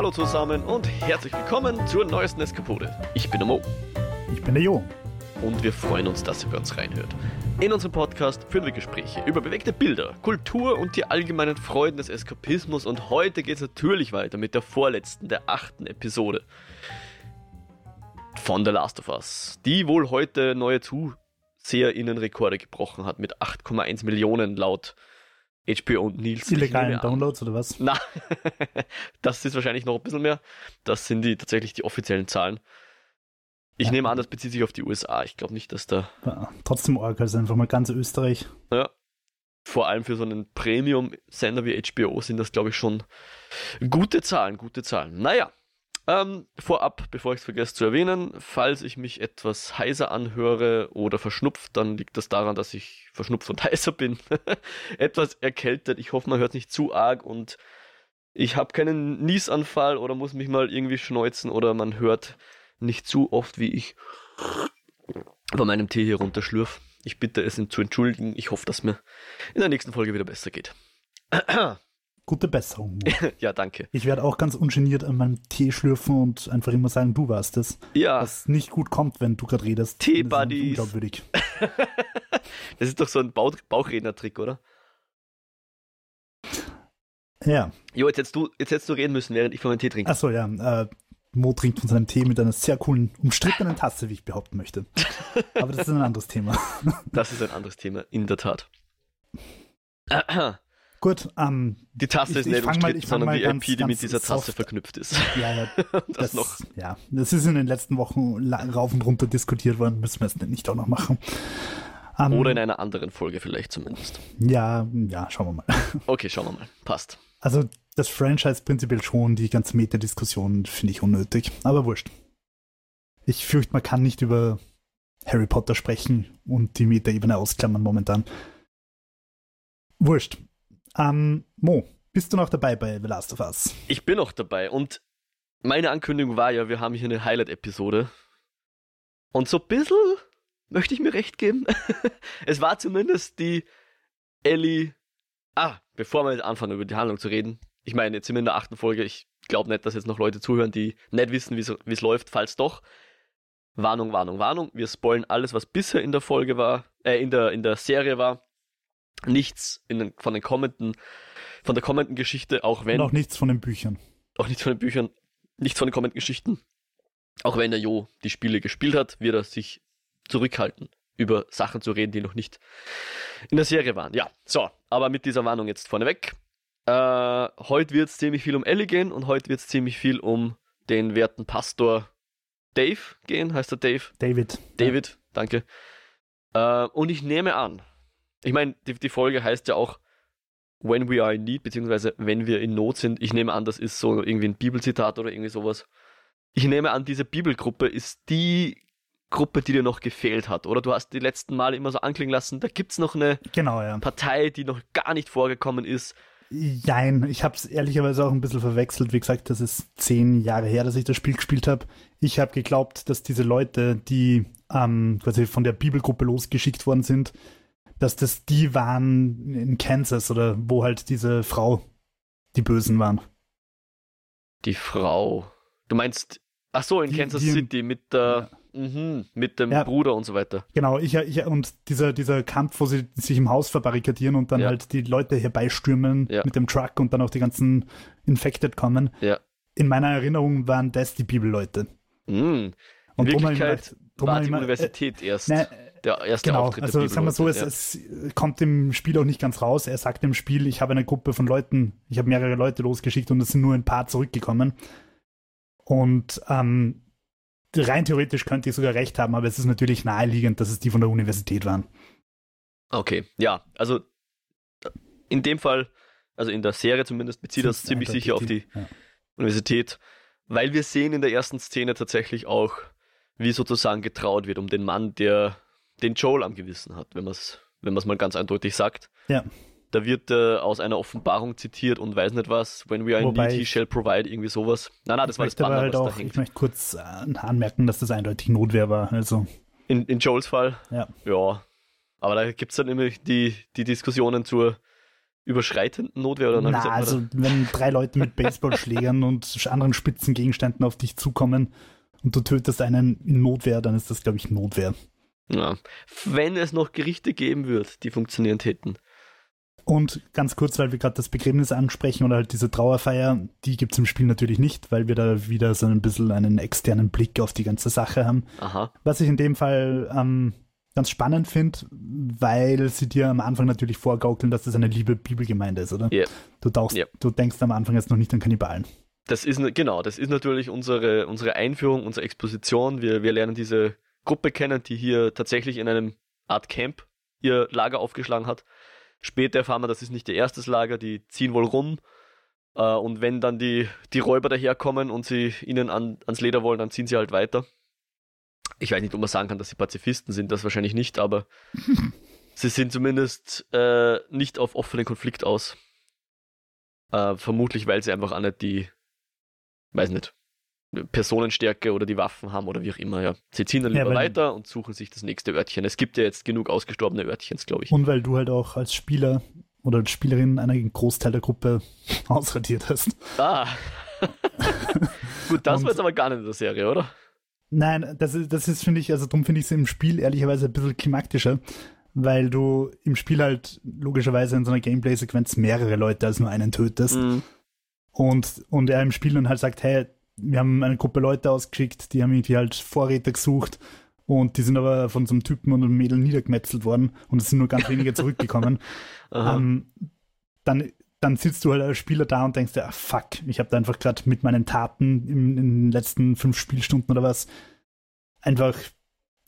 Hallo zusammen und herzlich willkommen zur neuesten Eskapode. Ich bin der Mo. Ich bin der Jo. Und wir freuen uns, dass ihr bei uns reinhört. In unserem Podcast führen wir Gespräche über bewegte Bilder, Kultur und die allgemeinen Freuden des Eskapismus. Und heute geht es natürlich weiter mit der vorletzten, der achten Episode von The Last of Us, die wohl heute neue ZuseherInnen-Rekorde gebrochen hat mit 8,1 Millionen laut HBO und Nils. Illegalen Downloads oder was? Na, das ist wahrscheinlich noch ein bisschen mehr. Das sind die tatsächlich die offiziellen Zahlen. Ich ja. nehme an, das bezieht sich auf die USA. Ich glaube nicht, dass da. Ja, trotzdem arg, also einfach mal ganz Österreich. Ja. Vor allem für so einen Premium-Sender wie HBO sind das, glaube ich, schon gute Zahlen, gute Zahlen. Naja, ähm, vorab, bevor ich es vergesse zu erwähnen, falls ich mich etwas heiser anhöre oder verschnupft, dann liegt das daran, dass ich verschnupft und heiser bin. etwas erkältet. Ich hoffe, man hört nicht zu arg und ich habe keinen Niesanfall oder muss mich mal irgendwie schneuzen oder man hört nicht zu oft, wie ich bei meinem Tee hier runterschlürf. Ich bitte es zu entschuldigen. Ich hoffe, dass mir in der nächsten Folge wieder besser geht. Gute Besserung. ja, danke. Ich werde auch ganz ungeniert an meinem Tee schlürfen und einfach immer sagen, du warst es. Ja. Was nicht gut kommt, wenn du gerade redest. Tee-Buddies. Unglaubwürdig. das ist doch so ein Bauch Bauchredner-Trick, oder? Ja. Jo, jetzt hättest, du, jetzt hättest du reden müssen, während ich von meinem Tee trinke. Achso, ja. Äh, Mo trinkt von seinem Tee mit einer sehr coolen, umstrittenen Tasse, wie ich behaupten möchte. Aber das ist ein anderes Thema. das ist ein anderes Thema, in der Tat. Gut, ähm, die Tasse ist nicht umstritten, mal, sondern die ganz, IP, die mit dieser Tasse soft. verknüpft ist. Ja, ja das, das, noch. Ja, das ist in den letzten Wochen rauf und runter diskutiert worden, müssen wir es nicht auch noch machen. Um, Oder in einer anderen Folge vielleicht zumindest. Ja, ja, schauen wir mal. Okay, schauen wir mal. Passt. Also das Franchise prinzipiell schon, die ganze Meta-Diskussion finde ich unnötig, aber wurscht. Ich fürchte, man kann nicht über Harry Potter sprechen und die Meta-Ebene ausklammern momentan. Wurscht. Ähm, Mo, bist du noch dabei bei The Last of Us? Ich bin noch dabei und meine Ankündigung war ja, wir haben hier eine Highlight-Episode. Und so ein bisschen möchte ich mir recht geben. es war zumindest die Ellie. Ah, bevor wir jetzt anfangen, über die Handlung zu reden. Ich meine, jetzt sind wir in der achten Folge. Ich glaube nicht, dass jetzt noch Leute zuhören, die nicht wissen, wie es läuft. Falls doch, Warnung, Warnung, Warnung. Wir spoilen alles, was bisher in der Folge war, äh, in der, in der Serie war nichts den, von den kommenden, von der kommenden Geschichte, auch wenn. Auch nichts von den Büchern. Auch nichts von den Büchern, nichts von den kommenden Geschichten. Auch wenn der Jo die Spiele gespielt hat, wird er sich zurückhalten, über Sachen zu reden, die noch nicht in der Serie waren. Ja, so, aber mit dieser Warnung jetzt vorneweg. Äh, heute wird es ziemlich viel um Ellie gehen und heute wird es ziemlich viel um den werten Pastor Dave gehen. Heißt er Dave? David. David, ja. danke. Äh, und ich nehme an, ich meine, die, die Folge heißt ja auch When we are in need, beziehungsweise wenn wir in Not sind. Ich nehme an, das ist so irgendwie ein Bibelzitat oder irgendwie sowas. Ich nehme an, diese Bibelgruppe ist die Gruppe, die dir noch gefehlt hat, oder? Du hast die letzten Male immer so anklingen lassen, da gibt es noch eine genau, ja. Partei, die noch gar nicht vorgekommen ist. Nein, ich habe es ehrlicherweise auch ein bisschen verwechselt. Wie gesagt, das ist zehn Jahre her, dass ich das Spiel gespielt habe. Ich habe geglaubt, dass diese Leute, die ähm, quasi von der Bibelgruppe losgeschickt worden sind, dass das die waren in Kansas oder wo halt diese Frau die Bösen waren. Die Frau. Du meinst, ach so, in die, Kansas die, City mit der, ja. mh, mit dem ja, Bruder und so weiter. Genau, ich, ich und dieser, dieser Kampf, wo sie sich im Haus verbarrikadieren und dann ja. halt die Leute herbeistürmen mit dem Truck und dann auch die ganzen Infected kommen. Ja. In meiner Erinnerung waren das die Bibelleute. Mhm. In und Wirklichkeit war die immer, Universität äh, erst. Ne, der erste genau, Auftritt also sagen wir so, es, ja. es, kommt im Spiel auch nicht ganz raus. Er sagt im Spiel, ich habe eine Gruppe von Leuten, ich habe mehrere Leute losgeschickt und es sind nur ein paar zurückgekommen. Und ähm, rein theoretisch könnte ich sogar recht haben, aber es ist natürlich naheliegend, dass es die von der Universität waren. Okay, ja, also in dem Fall, also in der Serie zumindest, bezieht das ziemlich sicher auf die ja. Universität, weil wir sehen in der ersten Szene tatsächlich auch, wie sozusagen getraut wird um den Mann, der den Joel am Gewissen hat, wenn man es wenn mal ganz eindeutig sagt. Ja. Da wird äh, aus einer Offenbarung zitiert und weiß nicht was, when we are in need, he shall provide, irgendwie sowas. Nein, nein, das war das Banner, halt was auch, da hängt. Ich möchte kurz äh, anmerken, dass das eindeutig Notwehr war. Also. In, in Joels Fall? Ja. Ja. Aber da gibt es dann immer die, die Diskussionen zur überschreitenden Notwehr oder Na, also wenn drei Leute mit Baseballschlägern und anderen spitzen Gegenständen auf dich zukommen und du tötest einen in Notwehr, dann ist das, glaube ich, Notwehr. Ja. Wenn es noch Gerichte geben wird, die funktionieren täten. Und ganz kurz, weil wir gerade das Begräbnis ansprechen oder halt diese Trauerfeier, die gibt es im Spiel natürlich nicht, weil wir da wieder so ein bisschen einen externen Blick auf die ganze Sache haben. Aha. Was ich in dem Fall ähm, ganz spannend finde, weil sie dir am Anfang natürlich vorgaukeln, dass das eine liebe Bibelgemeinde ist, oder? Yeah. Du, tauchst, Yeah. du denkst am Anfang jetzt noch nicht an Kannibalen. Das ist genau, das ist natürlich unsere, unsere Einführung, unsere Exposition. Wir, wir lernen diese Gruppe kennen, die hier tatsächlich in einem Art Camp ihr Lager aufgeschlagen hat. Später erfahren wir, das ist nicht ihr erstes Lager, die ziehen wohl rum. Äh, und wenn dann die, die Räuber daherkommen und sie ihnen an, ans Leder wollen, dann ziehen sie halt weiter. Ich weiß nicht, ob man sagen kann, dass sie Pazifisten sind, das wahrscheinlich nicht, aber sie sind zumindest äh, nicht auf offenen Konflikt aus. Äh, vermutlich, weil sie einfach auch nicht die, weiß nicht, Personenstärke oder die Waffen haben oder wie auch immer, ja. Sie ziehen dann Ja, lieber weil- weiter und suchen sich das nächste Örtchen. Es gibt ja jetzt genug ausgestorbene Örtchens, glaube ich. Und weil du halt auch als Spieler oder als Spielerin einen Großteil der Gruppe ausradiert hast. Ah. Gut, das Und- war jetzt aber gar nicht in der Serie, oder? Nein, das ist, das ist finde ich, also darum finde ich es im Spiel ehrlicherweise ein bisschen klimaktischer, weil du im Spiel halt logischerweise in so einer Gameplay-Sequenz mehrere Leute als nur einen tötest. Mhm. Und, und er im Spiel dann halt sagt, hey, wir haben eine Gruppe Leute ausgeschickt, die haben irgendwie halt Vorräte gesucht und die sind aber von so einem Typen und einem Mädel niedergemetzelt worden und es sind nur ganz wenige zurückgekommen. Ähm, dann, dann sitzt du halt als Spieler da und denkst dir, ah, fuck, ich habe da einfach gerade mit meinen Taten in, in den letzten fünf Spielstunden oder was einfach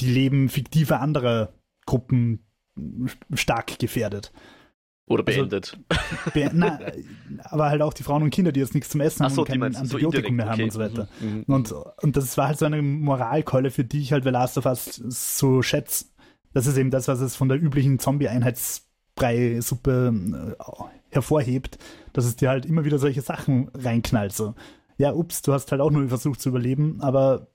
die Leben fiktiver anderer Gruppen stark gefährdet. Oder also- beendet. Be na, aber halt auch die Frauen und Kinder, die jetzt nichts zum Essen Ach haben so, und kein so Antibiotikum indirekt, mehr haben okay. und so weiter. Mhm, mhm. Und, und das war halt so eine Moralkeule, für die ich halt bei Last of Us so schätze. Das ist eben das, was es von der üblichen Zombie-Einheitsbrei-Suppe äh, hervorhebt, dass es dir halt immer wieder solche Sachen reinknallt. So, ja, ups, du hast halt auch nur versucht zu überleben, aber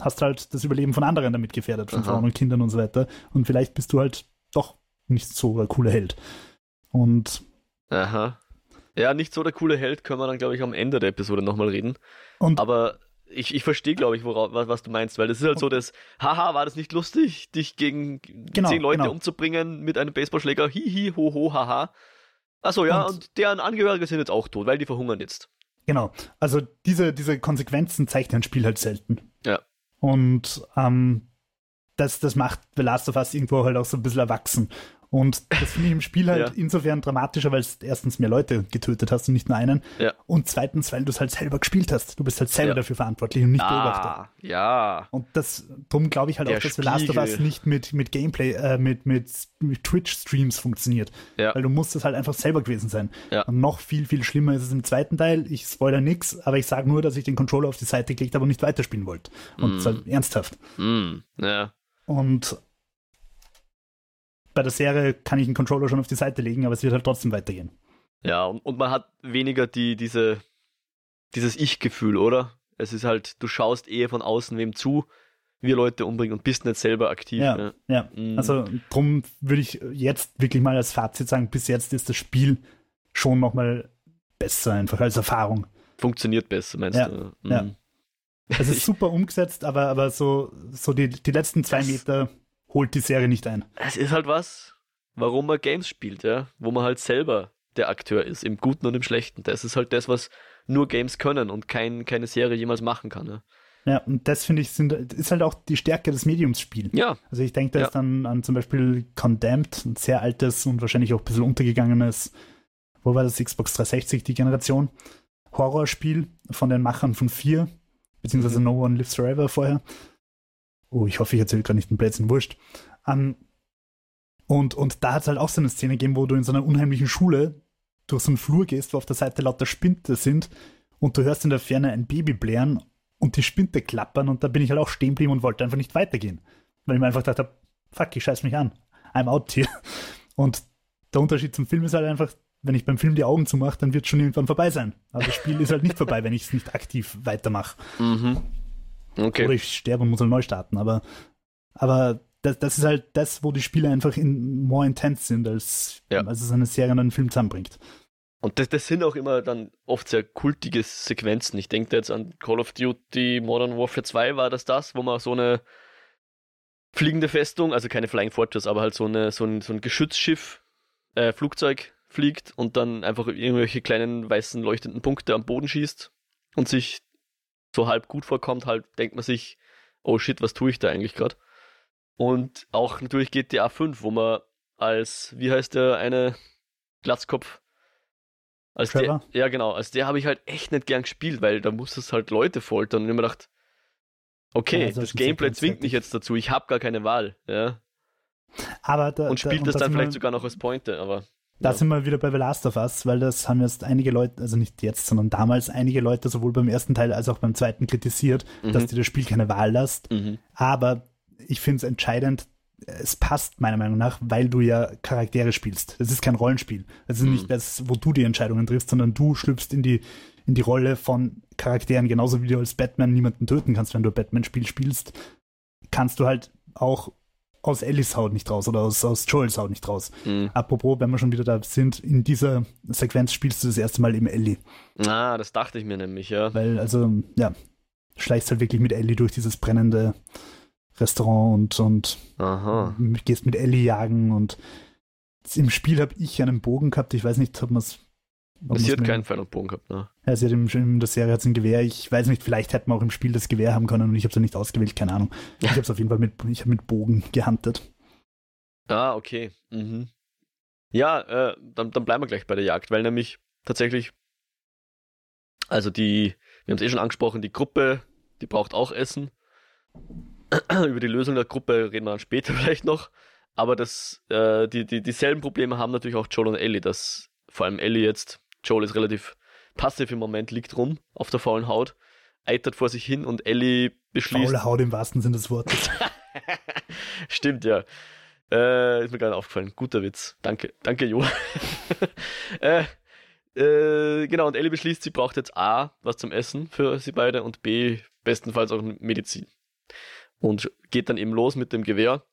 hast halt das Überleben von anderen damit gefährdet, von Aha. Frauen und Kindern und so weiter. Und vielleicht bist du halt doch nicht so der coole Held. Und Aha. Ja, nicht so der coole Held, können wir dann, glaube ich, am Ende der Episode nochmal reden. Und- Aber ich, ich verstehe, glaube ich, worauf, was, was du meinst, weil das ist halt so das, haha, war das nicht lustig, dich gegen Genau, zehn Leute genau. umzubringen mit einem Baseballschläger, hihi, ho, ho, haha. Achso, ja, Und- und, deren Angehörige sind jetzt auch tot, weil die verhungern jetzt. Genau. Also diese, diese Konsequenzen zeigt ein Spiel halt selten. Ja. Und ähm, das, das macht The Last of Us irgendwo halt auch so ein bisschen erwachsen. Und das finde ich im Spiel halt Ja. insofern dramatischer, weil es erstens mehr Leute getötet hast und nicht nur einen. Ja. Und zweitens, weil du es halt selber gespielt hast. Du bist halt selber Ja. dafür verantwortlich und nicht Beobachter. Ah, ja. Und das, drum glaube ich halt Der auch, dass The Last of Us nicht mit, mit Gameplay, äh, mit, mit, mit Twitch-Streams funktioniert. Weil du musst es halt einfach selber gewesen sein. Und noch viel, viel schlimmer ist es im zweiten Teil. Ich spoiler nix, aber ich sage nur, dass ich den Controller auf die Seite gelegt habe und nicht weiterspielen wollte. Und Mm. zwar ernsthaft. Hm, ja. Und bei der Serie kann ich den Controller schon auf die Seite legen, aber es wird halt trotzdem weitergehen. Ja, und, und man hat weniger die, diese, dieses Ich-Gefühl, oder? Es ist halt, du schaust eher von außen wem zu, wie Leute umbringt und bist nicht selber aktiv. Ja. ne? Ja, Mm. also drum würde ich jetzt wirklich mal als Fazit sagen, bis jetzt ist das Spiel schon nochmal besser einfach als Erfahrung. Funktioniert besser, meinst Ja, du? ja. Mhm. Es ist super umgesetzt, aber, aber so, so die, die letzten zwei Das- Meter holt die Serie nicht ein. Es ist halt was, warum man Games spielt, ja, wo man halt selber der Akteur ist, im Guten und im Schlechten. Das ist halt das, was nur Games können und kein, keine Serie jemals machen kann. Ja, Ja, und das finde ich sind, ist halt auch die Stärke des Mediums-Spiels. ja, Also ich denke da Ja. jetzt an, an zum Beispiel Condemned, ein sehr altes und wahrscheinlich auch ein bisschen untergegangenes, wo war das, Xbox 360, die Generation, Horrorspiel von den Machern von 4, beziehungsweise Mhm. No One Lives Forever vorher. Oh, ich hoffe, ich erzähle gerade nicht einen Blödsinn, wurscht. Ähm, und, und da hat es halt auch so eine Szene gegeben, wo du in so einer unheimlichen Schule durch so einen Flur gehst, wo auf der Seite lauter Spinte sind und du hörst in der Ferne ein Baby blären und die Spinte klappern und da bin ich halt auch stehen geblieben und wollte einfach nicht weitergehen. Weil ich mir einfach gedacht habe, fuck, ich scheiß mich an. I'm out here. Und der Unterschied zum Film ist halt einfach, wenn ich beim Film die Augen zumache, dann wird es schon irgendwann vorbei sein. Aber das Spiel ist halt nicht vorbei, wenn ich es nicht aktiv weitermache. mhm. Okay. Oder ich sterbe und muss halt neu starten. Aber, aber das, das ist halt das, wo die Spiele einfach in more intense sind, als, Ja. als es eine Serie und einen Film zusammenbringt. Und das, das sind auch immer dann oft sehr kultige Sequenzen. Ich denke da jetzt an Call of Duty Modern Warfare 2 war das das, wo man so eine fliegende Festung, also keine Flying Fortress, aber halt so, eine, so, ein, so ein Geschützschiff, äh, Flugzeug fliegt und dann einfach irgendwelche kleinen weißen leuchtenden Punkte am Boden schießt und sich so halb gut vorkommt, halb denkt man sich, oh shit, was tue ich da eigentlich gerade? Und auch natürlich GTA 5, wo man als, wie heißt der eine Glatzkopf? Als der, Trevor? ja, genau. Als der habe ich halt echt nicht gern gespielt, weil da muss es halt Leute foltern. Und ich mir gedacht, okay, Ja, das ist das schon Gameplay zwingt mich jetzt dazu. Ich habe gar keine Wahl. Ja? Aber da, Und da- spielt das da dann sind vielleicht sogar noch als Pointe, aber. Da ja. sind wir wieder bei The Last of Us, weil das haben jetzt einige Leute, also nicht jetzt, sondern damals einige Leute sowohl beim ersten Teil als auch beim zweiten kritisiert, Mhm. dass dir das Spiel keine Wahl lässt. Mhm. Aber ich finde es entscheidend, es passt meiner Meinung nach, weil du ja Charaktere spielst. Das ist kein Rollenspiel. Das ist Mhm. nicht das, wo du die Entscheidungen triffst, sondern du schlüpfst in die, in die Rolle von Charakteren, genauso wie du als Batman niemanden töten kannst, wenn du Batman-Spiel spielst, kannst du halt auch aus Ellis Haut nicht raus oder aus, aus Joels Haut nicht raus. Mhm. Apropos, wenn wir schon wieder da sind, in dieser Sequenz spielst du das erste Mal eben Ellie. Ah, das dachte ich mir nämlich, ja. Weil, also, ja, schleichst halt wirklich mit Ellie durch dieses brennende Restaurant und, und Aha. gehst mit Ellie jagen und im Spiel habe ich einen Bogen gehabt, ich weiß nicht, ob man es. Sie hat keinen Pfeil und Bogen gehabt, ne? Ja, sie hat im, in der Serie hat's ein Gewehr. Ich weiß nicht, vielleicht hätte man auch im Spiel das Gewehr haben können und ich habe es nicht ausgewählt, keine Ahnung. Ich habe es auf jeden Fall mit, ich hab mit Bogen gehandelt. Ah, okay. Mhm. Ja, äh, dann, dann bleiben wir gleich bei der Jagd, weil nämlich tatsächlich, also die, wir haben es eh schon angesprochen, die Gruppe, die braucht auch Essen. Über die Lösung der Gruppe reden wir dann später vielleicht noch. Aber das, äh, die, die, dieselben Probleme haben natürlich auch Joel und Ellie, dass vor allem Ellie jetzt, Joel ist relativ passiv im Moment, liegt rum auf der faulen Haut, eitert vor sich hin und Ellie beschließt. Faule Haut im wahrsten Sinne des Wortes. Stimmt, ja. Äh, ist mir gerade aufgefallen. Guter Witz. Danke, danke, Jo. äh, äh, genau, und Ellie beschließt, sie braucht jetzt A, was zum Essen für sie beide und B, bestenfalls auch Medizin. Und geht dann eben los mit dem Gewehr.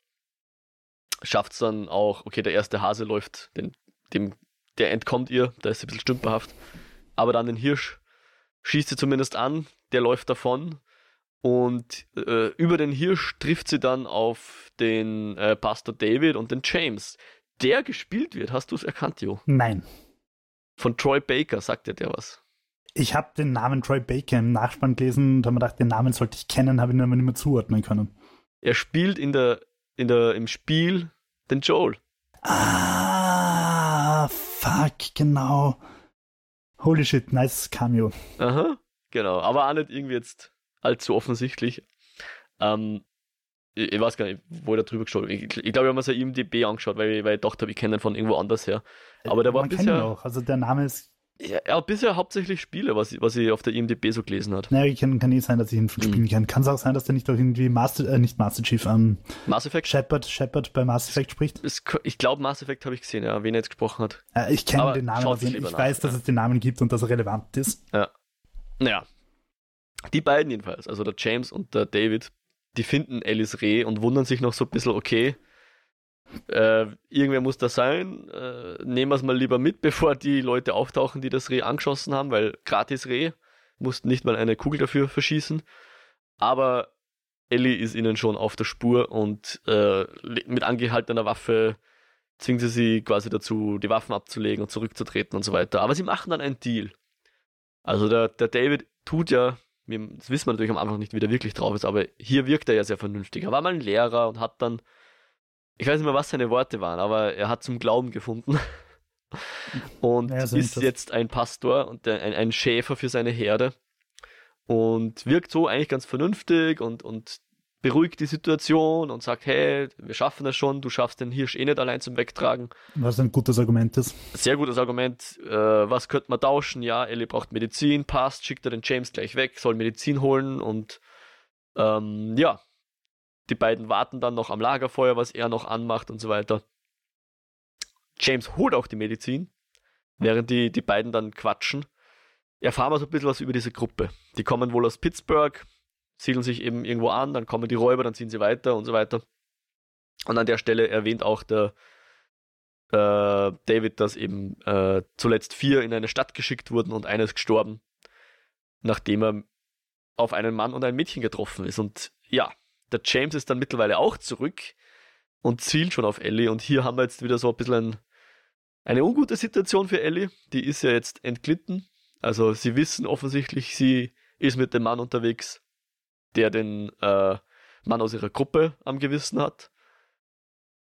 Schafft es dann auch, okay, der erste Hase läuft, den, dem, der entkommt ihr, da ist sie ein bisschen stümperhaft. Aber dann den Hirsch schießt sie zumindest an, der läuft davon. Und äh, über den Hirsch trifft sie dann auf den äh, Pastor David und den James, der gespielt wird. Hast du es erkannt, Jo? Nein. Von Troy Baker, sagt dir der was? Ich habe den Namen Troy Baker im Nachspann gelesen und habe mir gedacht, den Namen sollte ich kennen, habe ihn aber nicht mehr zuordnen können. Er spielt in der, in der, im Spiel den Joel. Ah, fuck, genau. Holy shit, nice Cameo. Aha, genau. Aber auch nicht irgendwie jetzt allzu offensichtlich. Ähm, ich, ich weiß gar nicht, wo er da drüber geschaut hat. Ich, ich glaube, wir haben uns ja IMDB angeschaut, weil, ich- weil ich dachte, ich kenne ihn von irgendwo anders her. Aber der war Man kennt ihn bisher, auch. Also der Name ist, ja, er bisher hauptsächlich Spiele, was, ich- was ich auf der IMDB so gelesen hat. naja, kann, kann nicht sein, dass ich ihn von Mhm. Spielen kenne. Kann es auch sein, dass der nicht auch irgendwie Master, äh, nicht Master Chief, ähm, Mass Effect? Shepard, Shepard bei Mass Effect spricht? Es, ich glaube, Mass Effect habe ich gesehen, ja, wen er jetzt gesprochen hat. Äh, ich kenne Aber den Namen, sich jeden- lieber ich nach, weiß, dass ja. es den Namen gibt und dass er relevant ist. Naja, die beiden jedenfalls, also der James und der David, die finden Alice Reh und wundern sich noch so ein bisschen, okay, äh, irgendwer muss da sein, äh, nehmen wir es mal lieber mit, bevor die Leute auftauchen, die das Reh angeschossen haben, weil gratis Reh, mussten nicht mal eine Kugel dafür verschießen. Aber Ellie ist ihnen schon auf der Spur und äh, mit angehaltener Waffe zwingt sie sie quasi dazu, die Waffen abzulegen und zurückzutreten und so weiter. Aber sie machen dann einen Deal. Also der, der David tut ja, das wissen wir natürlich am Anfang nicht, wie der wirklich drauf ist, aber hier wirkt er ja sehr vernünftig. Er war mal ein Lehrer und hat dann, ich weiß nicht mehr, was seine Worte waren, aber er hat zum Glauben gefunden. Und Ja, so ist jetzt ein Pastor und ein, ein Schäfer für seine Herde. Und wirkt so eigentlich ganz vernünftig und, und beruhigt die Situation und sagt, hey, wir schaffen das schon, du schaffst den Hirsch eh nicht allein zum Wegtragen. Was ein gutes Argument ist. Sehr gutes Argument. Äh, was könnte man tauschen? Ja, Ellie braucht Medizin, passt, schickt er den James gleich weg, soll Medizin holen und ähm, ja, die beiden warten dann noch am Lagerfeuer, was er noch anmacht und so weiter. James holt auch die Medizin, während die, die beiden dann quatschen. Erfahren wir so ein bisschen was über diese Gruppe. Die kommen wohl aus Pittsburgh, siedeln sich eben irgendwo an, dann kommen die Räuber, dann ziehen sie weiter und so weiter. Und an der Stelle erwähnt auch der äh, David, dass eben äh, zuletzt vier in eine Stadt geschickt wurden und eines gestorben, nachdem er auf einen Mann und ein Mädchen getroffen ist. Und ja, der James ist dann mittlerweile auch zurück und zielt schon auf Ellie. Und hier haben wir jetzt wieder so ein bisschen ein, eine ungute Situation für Ellie. Die ist ja jetzt entglitten. Also sie wissen offensichtlich, sie ist mit dem Mann unterwegs, der den äh, Mann aus ihrer Gruppe am Gewissen hat.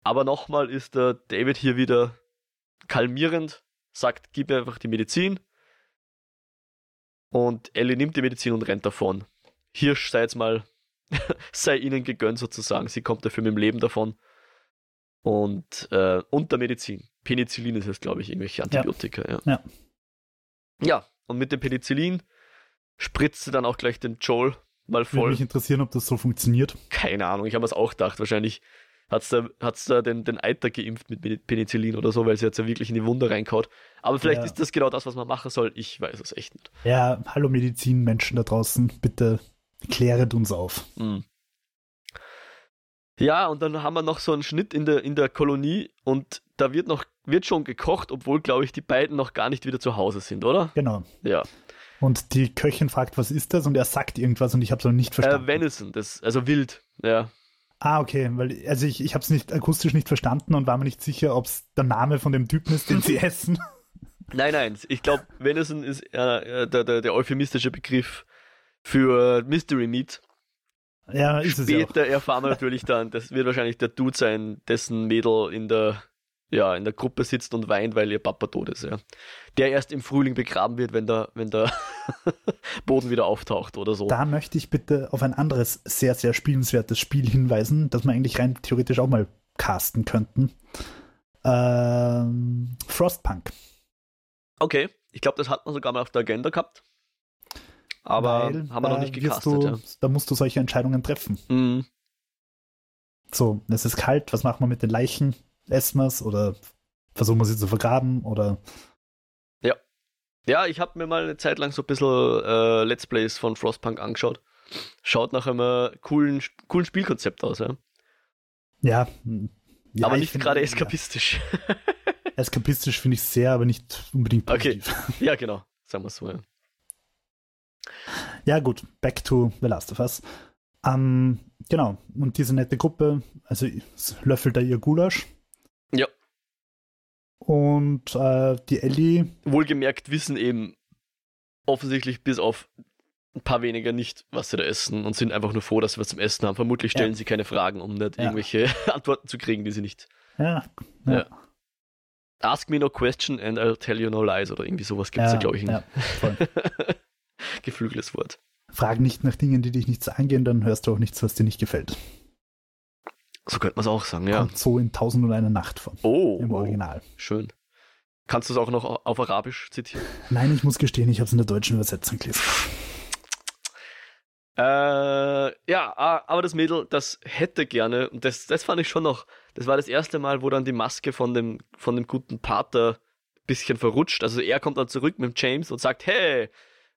Aber nochmal ist der David hier wieder kalmierend, sagt, gib einfach die Medizin. Und Ellie nimmt die Medizin und rennt davon. Hirsch sei jetzt mal, sei ihnen gegönnt sozusagen. Sie kommt dafür mit dem Leben davon. Und äh, unter Medizin. Penicillin ist es, glaube ich, irgendwelche Antibiotika. Ja. Ja. ja, und mit dem Penicillin spritzt sie dann auch gleich den Joel mal Würde voll. mich interessieren, ob das so funktioniert. Keine Ahnung, ich habe es auch gedacht. Wahrscheinlich hat es da, hat's da den, den Eiter geimpft mit Penicillin oder so, weil sie jetzt ja wirklich in die Wunde reinkaut. Aber vielleicht Ja. ist das genau das, was man machen soll. Ich weiß es echt nicht. Ja, hallo Medizinmenschen da draußen, bitte kläret uns auf. Hm. Ja, und dann haben wir noch so einen Schnitt in der, in der Kolonie und da wird noch, wird schon gekocht, obwohl, glaube ich, die beiden noch gar nicht wieder zu Hause sind, oder? Genau. Ja. Und die Köchin fragt, was ist das? Und er sagt irgendwas und ich habe es noch nicht Äh, verstanden. Venison, das, also wild, ja. ah, okay, weil also ich, ich habe es nicht akustisch nicht verstanden und war mir nicht sicher, ob es der Name von dem Typen ist, den sie essen. Nein, nein, ich glaube, Venison ist äh, der, der, der euphemistische Begriff für Mystery Meat. Ja, ist es ja. Später erfahren wir natürlich dann, das wird wahrscheinlich der Dude sein, dessen Mädel in der, ja, in der Gruppe sitzt und weint, weil ihr Papa tot ist, ja. Der erst im Frühling begraben wird, wenn der, wenn der Boden wieder auftaucht oder so. Da möchte ich bitte auf ein anderes sehr, sehr spielenswertes Spiel hinweisen, das wir eigentlich rein theoretisch auch mal casten könnten. Ähm, Frostpunk. Okay, ich glaube, das hat man sogar mal auf der Agenda gehabt. Aber Weil haben wir noch da nicht gecastet, du, ja. Da musst du solche Entscheidungen treffen. Mhm. So, es ist kalt, was machen wir mit den Leichen? Essen wir es oder versuchen wir sie zu vergraben oder Ja, ich habe mir mal eine Zeit lang so ein bisschen äh, Let's Plays von Frostpunk angeschaut. Schaut nach einem coolen, coolen Spielkonzept aus, ja. ja. ja aber ich nicht gerade ja. eskapistisch. Eskapistisch finde ich sehr, aber nicht unbedingt Okay. positiv. ja, genau. Sagen wir so, ja. Ja, gut, back to The Last of Us. Ähm, genau, und diese nette Gruppe, also löffelt da ihr Gulasch. Ja. Und äh, die Ellie, Wohlgemerkt wissen eben offensichtlich bis auf ein paar weniger nicht, was sie da essen und sind einfach nur froh, dass sie was zum Essen haben. Vermutlich stellen Ja. sie keine Fragen, um nicht Ja. irgendwelche Antworten zu kriegen, die sie nicht. ja, ja, Ja. Ask me no question and I'll tell you no lies oder irgendwie sowas gibt es ja, glaube ich, ja, voll. geflügeltes Wort. Frag nicht nach Dingen, die dich nichts angehen, dann hörst du auch nichts, was dir nicht gefällt. So könnte man es auch sagen, ja. Kommt so in Tausend und eine Nacht vor, Oh, im oh, Original. schön. Kannst du es auch noch auf Arabisch zitieren? Nein, ich muss gestehen, ich habe es in der deutschen Übersetzung gelesen. Äh, ja, aber das Mädel, das hätte gerne, und das, das fand ich schon noch, das war das erste Mal, wo dann die Maske von dem, von dem guten Pater ein bisschen verrutscht. Also er kommt dann zurück mit James und sagt, hey,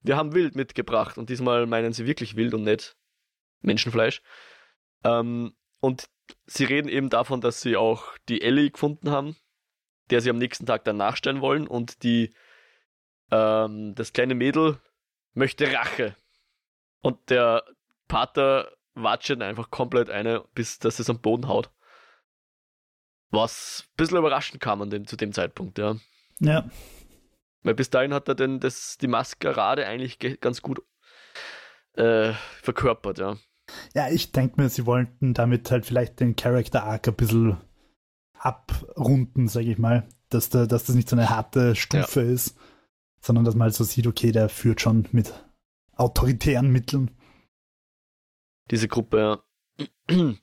wir haben Wild mitgebracht. Und diesmal meinen sie wirklich Wild und nicht Menschenfleisch. Ähm, und sie reden eben davon, dass sie auch die Ellie gefunden haben, der sie am nächsten Tag dann nachstellen wollen. Und die, ähm, das kleine Mädel möchte Rache. Und der Pater watschet einfach komplett eine, bis dass es am Boden haut. Was ein bisschen überraschend kam an dem, zu dem Zeitpunkt, ja. Ja, Weil bis dahin hat er denn das, die Maskerade eigentlich ge- ganz gut äh, verkörpert, ja. Ja, ich denke mir, sie wollten damit halt vielleicht den Character Arc ein bisschen abrunden, sage ich mal. Dass, da, dass das nicht so eine harte Stufe ist, sondern dass man halt so sieht, okay, der führt schon mit autoritären Mitteln. Diese Gruppe, ja.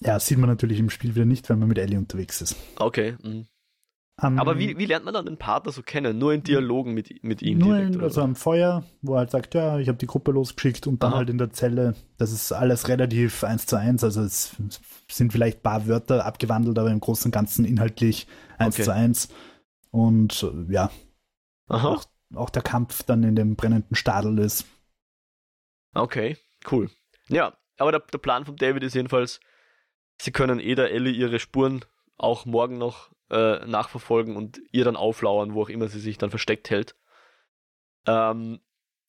Ja, sieht man natürlich im Spiel wieder nicht, wenn man mit Ellie unterwegs ist. okay. mhm. Ähm, Aber wie, wie lernt man dann den Partner so kennen? Nur in Dialogen mit, mit ihm Nur direkt, in, also am Feuer, wo er halt sagt, ja, ich habe die Gruppe losgeschickt und dann Aha. halt in der Zelle. Das ist alles relativ eins zu eins. Also es sind vielleicht ein paar Wörter abgewandelt, aber im Großen und Ganzen inhaltlich eins Okay. zu eins. Und äh, ja, Aha, auch, auch der Kampf dann in dem brennenden Stadel ist. okay, cool. Ja, aber der, der Plan von David ist jedenfalls, sie können eh der Ellie ihre Spuren auch morgen noch äh, nachverfolgen und ihr dann auflauern, wo auch immer sie sich dann versteckt hält. Ähm,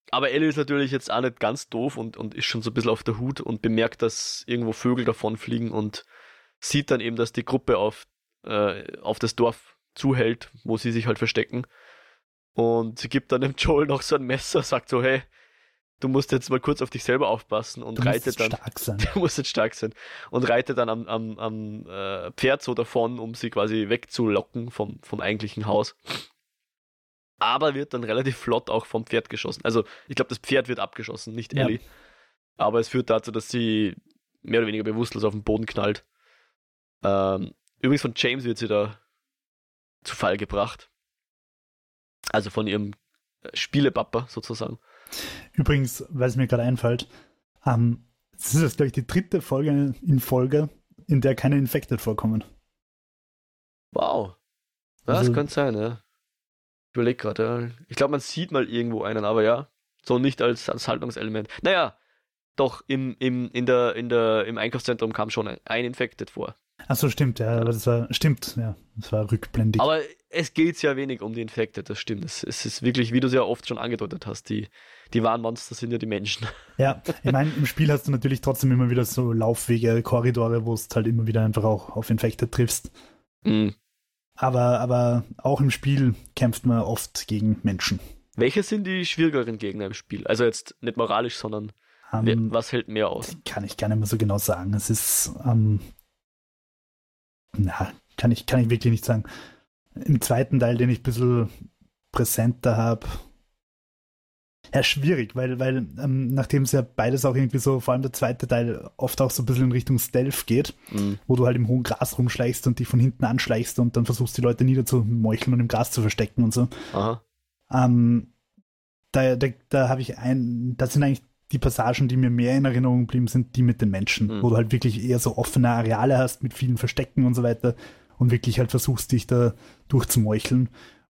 aber Ellie ist natürlich jetzt auch nicht ganz doof und, und ist schon so ein bisschen auf der Hut und bemerkt, dass irgendwo Vögel davonfliegen und sieht dann eben, dass die Gruppe auf, äh, auf das Dorf zuhält, wo sie sich halt verstecken. Und sie gibt dann dem Joel noch so ein Messer, sagt so, hey, du musst jetzt mal kurz auf dich selber aufpassen und Du musst dann. stark sein. Du musst jetzt stark sein. Und reitet dann am, am, am äh, Pferd so davon, um sie quasi wegzulocken vom, vom eigentlichen Haus. Aber wird dann relativ flott auch vom Pferd geschossen. Also, ich glaube, das Pferd wird abgeschossen, nicht Ja. Ellie. Aber es führt dazu, dass sie mehr oder weniger bewusstlos auf den Boden knallt. Ähm, übrigens von James wird sie da zu Fall gebracht. Also von ihrem äh, Spielepapa sozusagen. Übrigens, weil es mir gerade einfällt, ähm, es ist jetzt, glaube ich, die dritte Folge in Folge, in der keine Infected vorkommen. Wow. Ja, das Also- könnte sein, ja. Ich überleg gerade, ja. Ich glaube, man sieht mal irgendwo einen, aber ja. So nicht als, als Haltungselement. Naja, doch, im, im, in der, in der, im Einkaufszentrum kam schon ein, ein Infected vor. Achso, stimmt, ja, aber das war, stimmt, ja, das war rückblendig. Aber es geht sehr wenig um die Infected, das stimmt. Es, es ist wirklich, wie du es ja oft schon angedeutet hast, die, die wahren Monster sind ja die Menschen. Ja, ich meine, im Spiel hast du natürlich trotzdem immer wieder so Laufwege, Korridore, wo es halt immer wieder einfach auch auf Infected triffst. Mhm. Aber, aber auch im Spiel kämpft man oft gegen Menschen. Welche sind die schwierigeren Gegner im Spiel? Also jetzt nicht moralisch, sondern Ähm, was hält mehr aus? kann ich gar nicht mehr so genau sagen. Es ist, ähm, na, kann ich, kann ich wirklich nicht sagen. Im zweiten Teil, den ich ein bisschen präsenter habe, ja, schwierig, weil, weil ähm, nachdem es ja beides auch irgendwie so, vor allem der zweite Teil, oft auch so ein bisschen in Richtung Stealth geht, Mhm. wo du halt im hohen Gras rumschleichst und dich von hinten anschleichst und dann versuchst, die Leute niederzumeucheln und im Gras zu verstecken und so. Aha. Ähm, da da, da habe ich ein, das sind eigentlich die Passagen, die mir mehr in Erinnerung geblieben sind, die mit den Menschen, Mhm. wo du halt wirklich eher so offene Areale hast mit vielen Verstecken und so weiter und wirklich halt versuchst, dich da durchzumeucheln.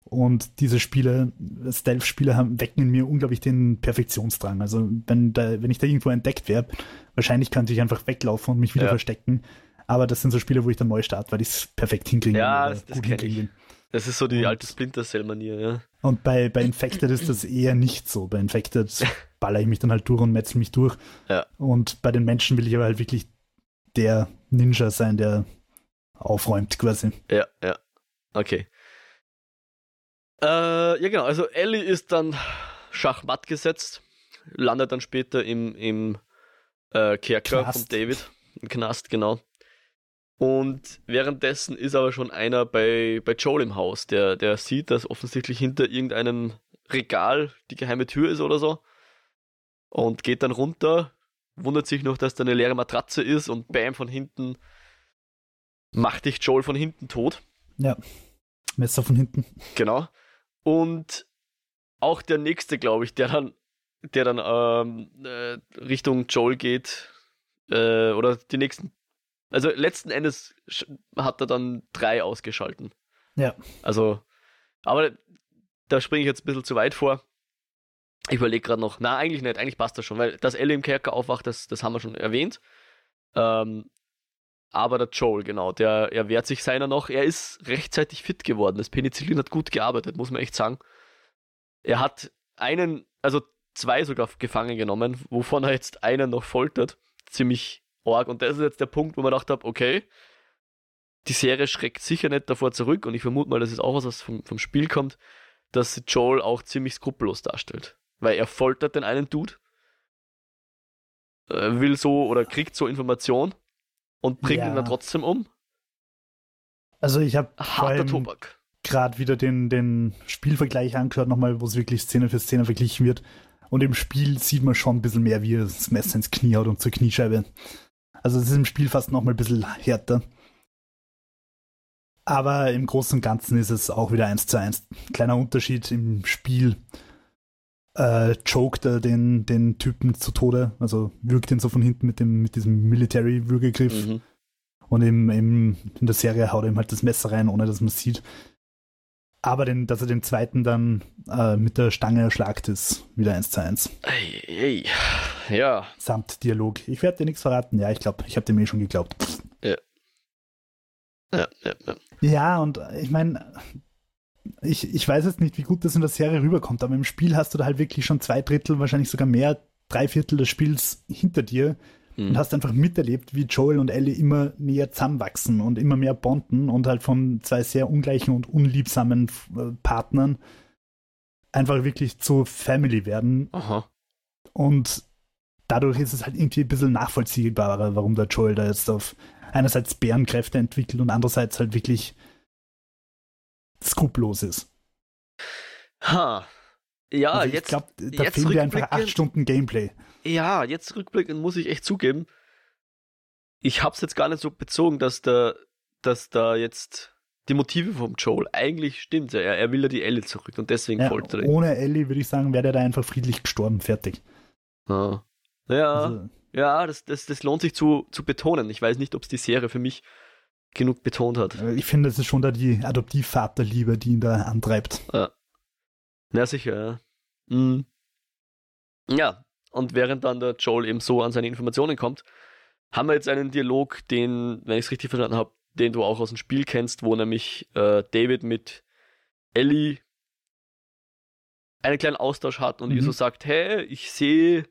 Und diese Spiele, Stealth-Spiele haben, wecken in mir unglaublich den Perfektionsdrang. Also wenn, da, wenn ich da irgendwo entdeckt wäre, wahrscheinlich könnte ich einfach weglaufen und mich wieder Ja. verstecken. Aber das sind so Spiele, wo ich dann neu starte, weil ich es perfekt hinkriege. Ja, das- das gut will. Das ist so die Und- alte Splinter Cell-Manier, ja. Und bei, bei Infected ist das eher nicht so. Bei Infected baller ich mich dann halt durch und metzel mich durch. Ja. Und bei den Menschen will ich aber halt wirklich der Ninja sein, der aufräumt quasi. Ja, ja. Okay. Äh, ja, genau. Also Ellie ist dann schachmatt gesetzt, landet dann später im, im äh, Kerker Knast. von David. Im Knast, genau. Und währenddessen ist aber schon einer bei, bei Joel im Haus, der, der sieht, dass offensichtlich hinter irgendeinem Regal die geheime Tür ist oder so. Und geht dann runter, wundert sich noch, dass da eine leere Matratze ist und bam, von hinten macht dich Joel von hinten tot. Ja. Messer von hinten. Genau. Und auch der nächste, glaube ich, der dann, der dann ähm, äh, Richtung Joel geht, äh, oder die nächsten. Also letzten Endes hat er dann drei ausgeschalten. Ja. Also, aber da springe ich jetzt ein bisschen zu weit vor. Ich überlege gerade noch, na, eigentlich nicht, eigentlich passt das schon, weil dass Ellie im Kerker aufwacht, das, das haben wir schon erwähnt. Ähm, aber der Joel, genau, der er wehrt sich seiner noch. Er ist rechtzeitig fit geworden. Das Penicillin hat gut gearbeitet, muss man echt sagen. Er hat einen, also zwei sogar gefangen genommen, wovon er jetzt einen noch foltert. Ziemlich arg. Und das ist jetzt der Punkt, wo man gedacht hat, okay, die Serie schreckt sicher nicht davor zurück und ich vermute mal, das ist auch was, was vom, vom Spiel kommt, dass Joel auch ziemlich skrupellos darstellt. Weil er foltert den einen Dude, äh, will so oder kriegt so Information und bringt Ja. ihn dann trotzdem um. Also ich habe Harter Tobak. gerade wieder den, den Spielvergleich angeschaut, nochmal, wo es wirklich Szene für Szene verglichen wird. Und im Spiel sieht man schon ein bisschen mehr, wie er das Messer ins Knie haut und zur Kniescheibe. Also es ist im Spiel fast nochmal ein bisschen härter. Aber im Großen und Ganzen ist es auch wieder eins zu eins. Kleiner Unterschied im Spiel. Äh, choked er den, den Typen zu Tode, also würgt ihn so von hinten mit, dem, mit diesem Military-Würgegriff. Mhm. Und im, im, in der Serie haut er ihm halt das Messer rein, ohne dass man es sieht. Aber den, dass er den zweiten dann äh, mit der Stange erschlagt, ist wieder eins zu eins. Ey, ey. Ja, Samt Dialog. Ich werde dir nichts verraten. Ja, ich glaube, ich habe dem eh schon geglaubt. Ja. Ja, ja, ja. Ja, und ich meine, ich, ich weiß jetzt nicht, wie gut das in der Serie rüberkommt, aber im Spiel hast du da halt wirklich schon zwei Drittel, wahrscheinlich sogar mehr, drei Viertel des Spiels hinter dir mhm. und hast einfach miterlebt, wie Joel und Ellie immer näher zusammenwachsen und immer mehr bonden und halt von zwei sehr ungleichen und unliebsamen äh, Partnern einfach wirklich zu Family werden. Aha. Und dadurch ist es halt irgendwie ein bisschen nachvollziehbarer, warum der Joel da jetzt auf einerseits Bärenkräfte entwickelt und andererseits halt wirklich skrupellos ist. Ha. Ja, also ich jetzt. glaube, da fehlen dir einfach acht Stunden Gameplay. Ja, jetzt rückblickend muss ich echt zugeben, ich hab's jetzt gar nicht so bezogen, dass da, dass da jetzt die Motive vom Joel eigentlich stimmt. Er, er will ja die Ellie zurück und deswegen ja, folgt er. Ohne Ellie würde ich sagen, wäre der da einfach friedlich gestorben, fertig. Ja, ja, also, ja das, das, das lohnt sich zu, zu betonen. Ich weiß nicht, ob es die Serie für mich genug betont hat. Ich finde, es ist schon da die Adoptivvaterliebe, die ihn da antreibt. Ja, ja sicher, ja. Mhm. Ja, und während dann der Joel eben so an seine Informationen kommt, haben wir jetzt einen Dialog, den, wenn ich es richtig verstanden habe, den du auch aus dem Spiel kennst, wo nämlich äh, David mit Ellie einen kleinen Austausch hat und mhm. ihr so sagt, hey, ich sehe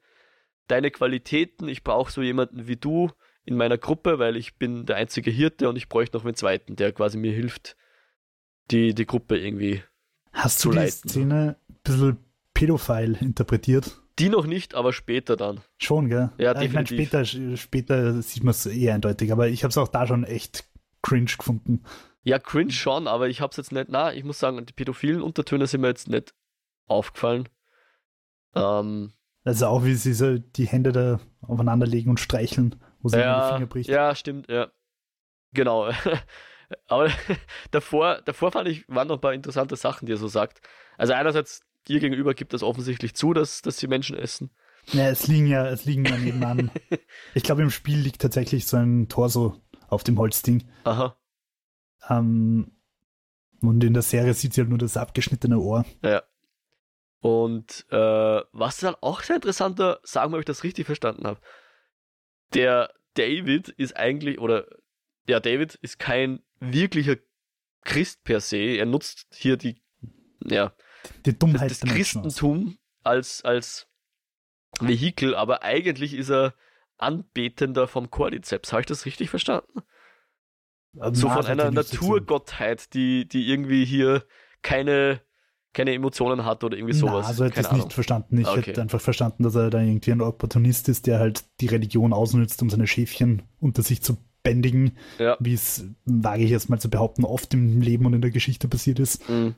deine Qualitäten, ich brauche so jemanden wie du in meiner Gruppe, weil ich bin der einzige Hirte und ich bräuchte noch einen zweiten, der quasi mir hilft, die, die Gruppe irgendwie Hast zu du die leiten. Szene ein bisschen pädophil interpretiert? Die noch nicht, aber später dann. Schon, gell? Ja, ich meine, später, später sieht man es eher eindeutig, aber ich habe es auch da schon echt cringe gefunden. Ja, cringe schon, aber ich habe es jetzt nicht, na, ich muss sagen, die pädophilen Untertöne sind mir jetzt nicht aufgefallen. Ähm, also auch, wie sie so die Hände da aufeinander legen und streicheln, wo sie ja, die Finger bricht. Ja, stimmt, ja. Genau. Aber davor, davor fand ich, waren noch ein paar interessante Sachen, die er so sagt. Also einerseits, dir gegenüber gibt es offensichtlich zu, dass, dass sie Menschen essen. Ja, es liegen ja, es liegen ja nebenan. ich glaube, im Spiel liegt tatsächlich so ein Torso auf dem Holzding. Aha. Ähm, und in der Serie sieht sie halt nur das abgeschnittene Ohr. Ja. Und äh, was dann auch sehr interessanter, sagen wir, ob ich das richtig verstanden habe. Der David ist eigentlich, oder der David ist kein wirklicher Christ per se. Er nutzt hier die, ja, die Dummheit das, das Christentum als, als Vehikel, aber eigentlich ist er Anbetender vom Cordyceps. Habe ich das richtig verstanden? Also so von einer Naturgottheit, die, die irgendwie hier keine keine Emotionen hat oder irgendwie sowas. Na, also hätte ich es nicht verstanden. Ich okay. hätte einfach verstanden, dass er da irgendwie ein Opportunist ist, der halt die Religion ausnutzt, um seine Schäfchen unter sich zu bändigen, ja. wie es, wage ich jetzt mal zu behaupten, oft im Leben und in der Geschichte passiert ist. Mhm.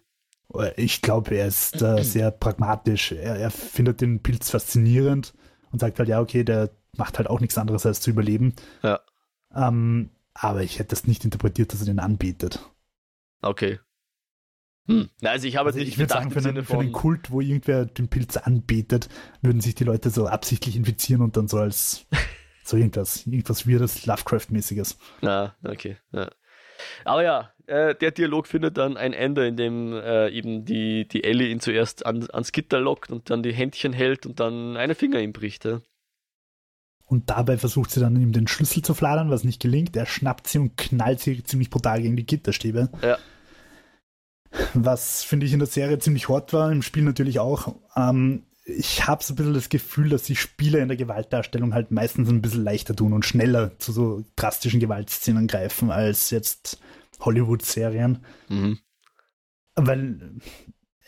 Ich glaube, er ist äh, sehr pragmatisch. Er, er, findet den Pilz faszinierend und sagt halt, ja, okay, der macht halt auch nichts anderes als zu überleben. Ja. Ähm, aber ich hätte das nicht interpretiert, dass er den anbetet. Okay. Hm. Also ich habe also nicht ich würde sagen, für einen, für einen Kult, wo irgendwer den Pilz anbetet, würden sich die Leute so absichtlich infizieren und dann so als so irgendwas, irgendwas weirdes, Lovecraft-mäßiges. Ja, okay. Ja. Aber ja, äh, der Dialog findet dann ein Ende, in dem äh, eben die, die Ellie ihn zuerst an, ans Gitter lockt und dann die Händchen hält und dann eine Finger ihm bricht. Ja. Und dabei versucht sie dann ihm den Schlüssel zu fladern, was nicht gelingt. Er schnappt sie und knallt sie ziemlich brutal gegen die Gitterstäbe. Ja was finde ich in der Serie ziemlich hart war, im Spiel natürlich auch. Ähm, ich habe so ein bisschen das Gefühl, dass die Spieler in der Gewaltdarstellung halt meistens ein bisschen leichter tun und schneller zu so drastischen Gewaltszenen greifen als jetzt Hollywood-Serien. Mhm. Weil,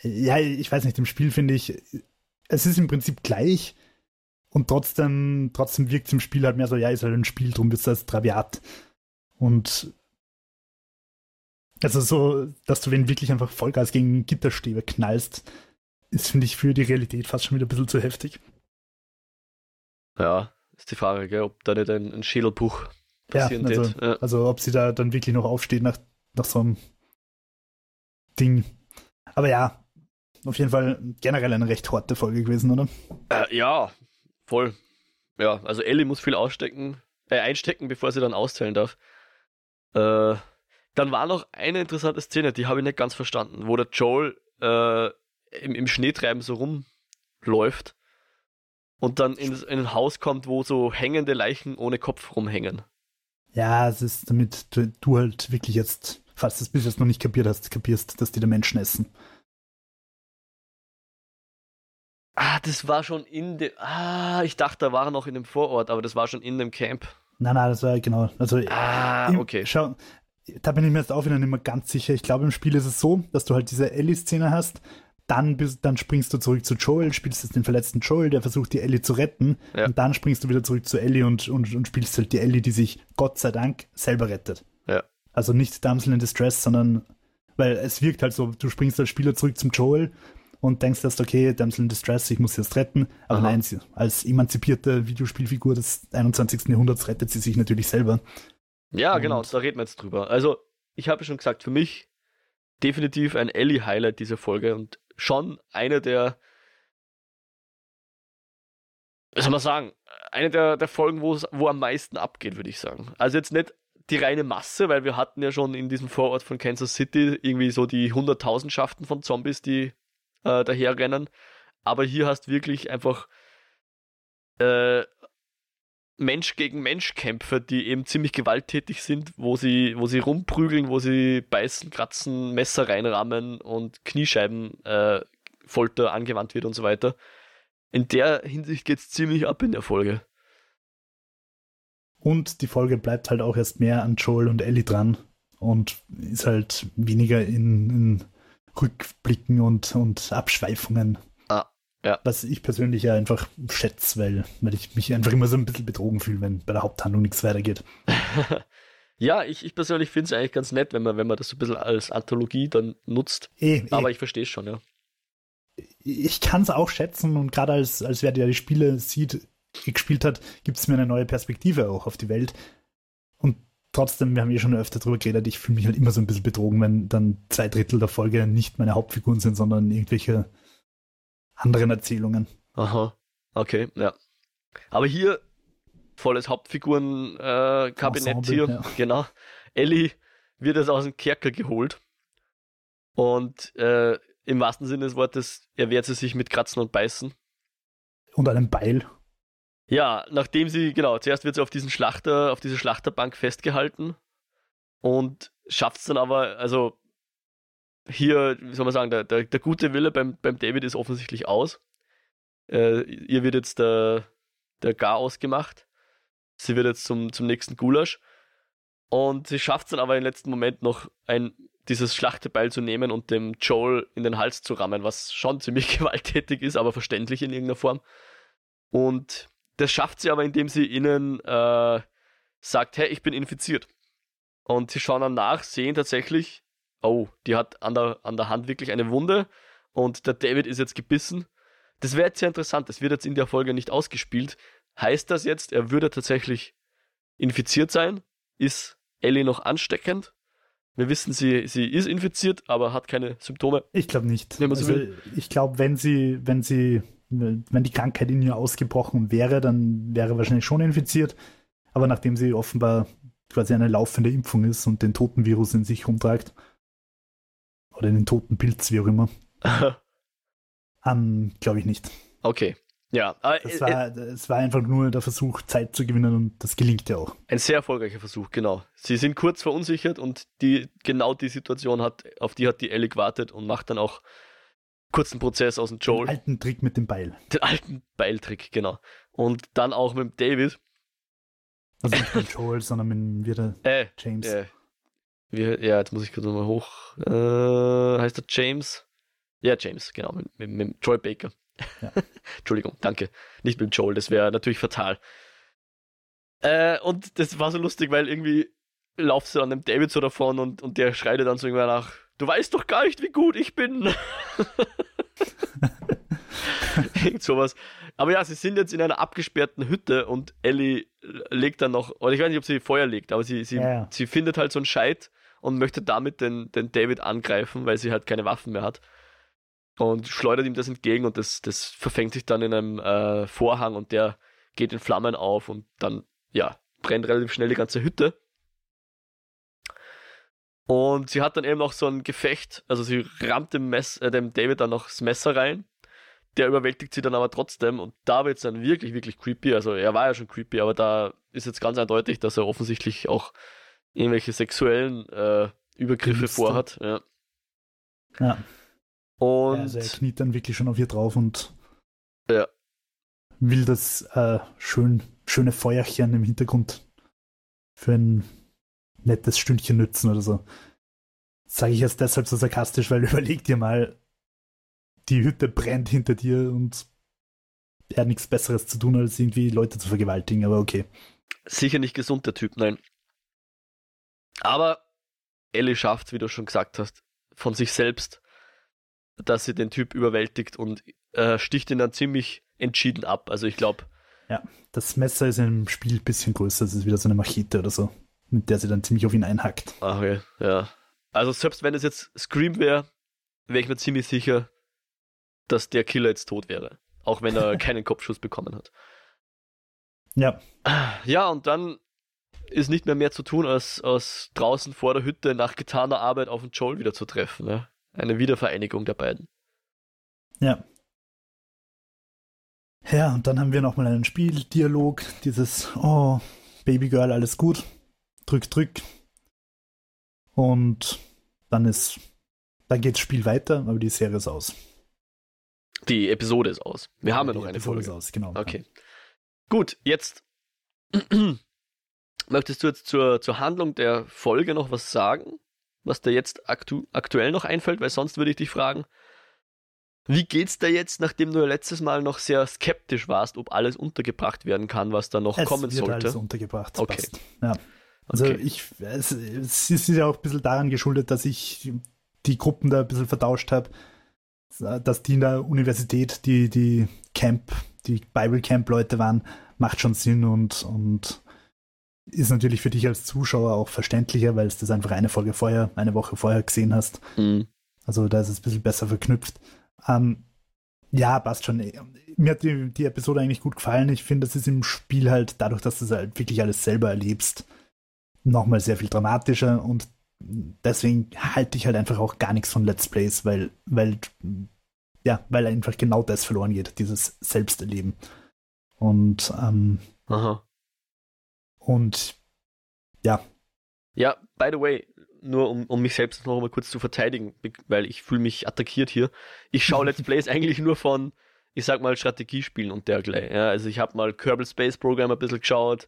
ja, ich weiß nicht, im Spiel finde ich, es ist im Prinzip gleich und trotzdem, trotzdem wirkt es im Spiel halt mehr so, ja, ist halt ein Spiel, drum wird es als Traviat. Und also so, dass du wenn wirklich einfach Vollgas gegen Gitterstäbe knallst, ist, finde ich, für die Realität fast schon wieder ein bisschen zu heftig. Ja, ist die Frage, gell, ob da nicht ein, ein Schädelbruch passieren ja, also, ja. also ob sie da dann wirklich noch aufsteht nach, nach so einem Ding. Aber ja, auf jeden Fall generell eine recht harte Folge gewesen, oder? Äh, ja, voll. Ja, also Ellie muss viel ausstecken, äh, einstecken, bevor sie dann auszählen darf. Äh, dann war noch eine interessante Szene, die habe ich nicht ganz verstanden, wo der Joel äh, im, im Schneetreiben so rumläuft und dann in, in ein Haus kommt, wo so hängende Leichen ohne Kopf rumhängen. Ja, es ist damit du, du halt wirklich jetzt, falls du es bis jetzt noch nicht kapiert hast, kapierst, dass die da Menschen essen. Ah, das war schon in dem. Ah, ich dachte, da war er noch in dem Vorort, aber das war schon in dem Camp. Nein, nein, das war genau. Also, Ah, im- okay. Schau, da bin ich mir jetzt auch wieder nicht mehr ganz sicher. Ich glaube, im Spiel ist es so, dass du halt diese Ellie-Szene hast. Dann, bist, dann springst du zurück zu Joel, spielst jetzt den verletzten Joel, der versucht, die Ellie zu retten. Ja. Und dann springst du wieder zurück zu Ellie und, und, und spielst halt die Ellie, die sich Gott sei Dank selber rettet. Ja. Also nicht Damsel in Distress, sondern, weil es wirkt halt so, du springst als Spieler zurück zum Joel und denkst erst, okay, Damsel in Distress, ich muss sie jetzt retten. Aber Aha. nein, sie, als emanzipierte Videospielfigur des 21. Jahrhunderts rettet sie sich natürlich selber. Ja, genau, da reden wir jetzt drüber. Also, ich habe schon gesagt, für mich definitiv ein Ellie-Highlight dieser Folge und schon eine der, was soll man sagen, eine der, der Folgen, wo es wo am meisten abgeht, würde ich sagen. Also jetzt nicht die reine Masse, weil wir hatten ja schon in diesem Vorort von Kansas City irgendwie so die Hunderttausendschaften von Zombies, die äh, daherrennen. Aber hier hast wirklich einfach äh, Mensch gegen Mensch Kämpfe, die eben ziemlich gewalttätig sind, wo sie, wo sie rumprügeln, wo sie beißen, kratzen, Messer reinrammen und Kniescheiben äh, angewandt wird und so weiter. In der Hinsicht geht's ziemlich ab in der Folge. Und die Folge bleibt halt auch erst mehr an Joel und Ellie dran und ist halt weniger in, in Rückblicken und, und Abschweifungen. Ja. Was ich persönlich ja einfach schätze, weil, weil ich mich einfach immer so ein bisschen betrogen fühle, wenn bei der Haupthandlung nichts weitergeht. ja, ich, ich persönlich finde es eigentlich ganz nett, wenn man, wenn man das so ein bisschen als Anthologie dann nutzt. Eh, eh, Aber ich verstehe es schon, ja. ich kann es auch schätzen und gerade als, als wer der die Spiele sieht, gespielt hat, gibt es mir eine neue Perspektive auch auf die Welt. Und trotzdem, wir haben eh schon öfter drüber geredet, ich fühle mich halt immer so ein bisschen betrogen, wenn dann zwei Drittel der Folge nicht meine Hauptfiguren sind, sondern irgendwelche anderen Erzählungen. Aha, okay, ja. Aber hier volles Hauptfiguren-Kabinett äh, hier, ja. genau. Ellie wird jetzt aus dem Kerker geholt und äh, im wahrsten Sinne des Wortes erwehrt sie sich mit Kratzen und Beißen. Und einem Beil. Ja, nachdem sie, genau, zuerst wird sie auf diesen Schlachter, auf diese Schlachterbank festgehalten und schafft es dann aber, also hier, wie soll man sagen, der, der, der gute Wille beim, beim David ist offensichtlich aus. Äh, ihr wird jetzt der, der Gar ausgemacht. Sie wird jetzt zum, zum nächsten Gulasch. Und sie schafft es dann aber im letzten Moment noch ein, dieses Schlachtebeil zu nehmen und dem Joel in den Hals zu rammen, was schon ziemlich gewalttätig ist, aber verständlich in irgendeiner Form. Und das schafft sie aber, indem sie ihnen äh, sagt, hey, ich bin infiziert. Und sie schauen dann nach, sehen tatsächlich, oh, die hat an der, an der Hand wirklich eine Wunde und der David ist jetzt gebissen. Das wäre jetzt sehr interessant, das wird jetzt in der Folge nicht ausgespielt. Heißt das jetzt, er würde tatsächlich infiziert sein? Ist Ellie noch ansteckend? Wir wissen, sie, sie ist infiziert, aber hat keine Symptome. Ich glaube nicht. Wenn man so also, ich glaube, wenn sie, wenn sie, wenn die Krankheit in ihr ausgebrochen wäre, dann wäre wahrscheinlich schon infiziert. Aber nachdem sie offenbar quasi eine laufende Impfung ist und den toten Virus in sich rumtragt, oder den toten Pilz, wie auch immer, ähm, glaube ich nicht. okay. Ja, aber Das äh, war, es war einfach nur der Versuch, Zeit zu gewinnen und das gelingt ja auch. Ein sehr erfolgreicher Versuch, genau. Sie sind kurz verunsichert und die, genau die Situation hat, auf die hat die Ellie gewartet und macht dann auch kurzen Prozess aus dem Den Joel. alten Trick mit dem Beil. Den alten Beiltrick, genau. Und dann auch mit dem David. Also nicht mit Joel, sondern mit wieder Äh, James. äh, wie, ja, jetzt muss ich kurz nochmal hoch. Äh, heißt er James? Ja, James, genau, mit, mit, mit Joel Baker. Ja. Entschuldigung, danke. Nicht mit Joel, das wäre natürlich fatal. Äh, und das war so lustig, weil irgendwie laufst du an dem David so davon und, und der schreit dann so irgendwann nach, du weißt doch gar nicht, wie gut ich bin. Irgend sowas. Aber ja, sie sind jetzt in einer abgesperrten Hütte und Ellie legt dann noch, oder ich weiß nicht, ob sie Feuer legt, aber sie, sie, Ja, ja. sie findet halt so einen Scheit und möchte damit den, den David angreifen, weil sie halt keine Waffen mehr hat. Und schleudert ihm das entgegen und das, das verfängt sich dann in einem äh, Vorhang und der geht in Flammen auf und dann, ja, brennt relativ schnell die ganze Hütte. Und sie hat dann eben noch so ein Gefecht, also sie rammt dem, Mess, äh, dem David dann noch das Messer rein. Der überwältigt sie dann aber trotzdem und da wird es dann wirklich, wirklich creepy. Also er war ja schon creepy, aber da ist jetzt ganz eindeutig, dass er offensichtlich auch irgendwelche sexuellen äh, Übergriffe Dienste. vorhat. Ja. ja. Und also er kniet dann wirklich schon auf ihr drauf und ja. will das äh, schön, schöne Feuerchen im Hintergrund für ein nettes Stündchen nützen oder so. Sage ich jetzt deshalb so sarkastisch, weil überleg dir mal, die Hütte brennt hinter dir und er hat nichts Besseres zu tun, als irgendwie Leute zu vergewaltigen, aber okay. Sicher nicht gesund, der Typ, nein. Aber Ellie schafft, wie du schon gesagt hast, von sich selbst, dass sie den Typ überwältigt und äh, sticht ihn dann ziemlich entschieden ab. Also ich glaube. Ja, das Messer ist im Spiel ein bisschen größer, es ist wieder so eine Machete oder so, mit der sie dann ziemlich auf ihn einhackt. Ach okay, ja. Also selbst wenn es jetzt Scream wäre, wäre ich mir ziemlich sicher, dass der Killer jetzt tot wäre. Auch wenn er keinen Kopfschuss bekommen hat. Ja. Ja, und dann ist nicht mehr mehr zu tun, als, als draußen vor der Hütte nach getaner Arbeit auf den Joel wieder zu treffen. Ne? Eine Wiedervereinigung der beiden. Ja. Ja, und dann haben wir nochmal einen Spieldialog, dieses, oh, Babygirl, alles gut, drück, drück. Und dann ist, dann geht das Spiel weiter, aber die Serie ist aus. Die Episode ist aus. Wir haben ja noch eine Episode Folge. Ist aus, genau. Okay. Ja. Gut, jetzt möchtest du jetzt zur, zur Handlung der Folge noch was sagen? Was dir jetzt aktu aktuell noch einfällt? Weil sonst würde ich dich fragen, wie geht's dir jetzt, nachdem du letztes Mal noch sehr skeptisch warst, ob alles untergebracht werden kann, was da noch es kommen wird sollte? Alles untergebracht. Okay. Passt. Ja. Also okay. ich, es, es ist ja auch ein bisschen daran geschuldet, dass ich die Gruppen da ein bisschen vertauscht habe dass die in der Universität die, die Camp, die Bible Camp Leute waren, macht schon Sinn und, und ist natürlich für dich als Zuschauer auch verständlicher, weil es das einfach eine Folge vorher, eine Woche vorher gesehen hast. Mhm. Also da ist es ein bisschen besser verknüpft. Ähm, ja, passt schon. Mir hat die, die Episode eigentlich gut gefallen. Ich finde, das ist im Spiel halt, dadurch, dass du es halt wirklich alles selber erlebst, nochmal sehr viel dramatischer und deswegen halte ich halt einfach auch gar nichts von Let's Plays, weil, weil, ja, weil einfach genau das verloren geht, dieses Selbsterleben. Und, ähm, Aha. Und, ja. Ja, by the way, nur um, um mich selbst noch mal kurz zu verteidigen, weil ich fühle mich attackiert hier. Ich schaue Let's Plays eigentlich nur von, ich sag mal, Strategiespielen und dergleichen. Ja, also ich habe mal Kerbal Space Program ein bisschen geschaut,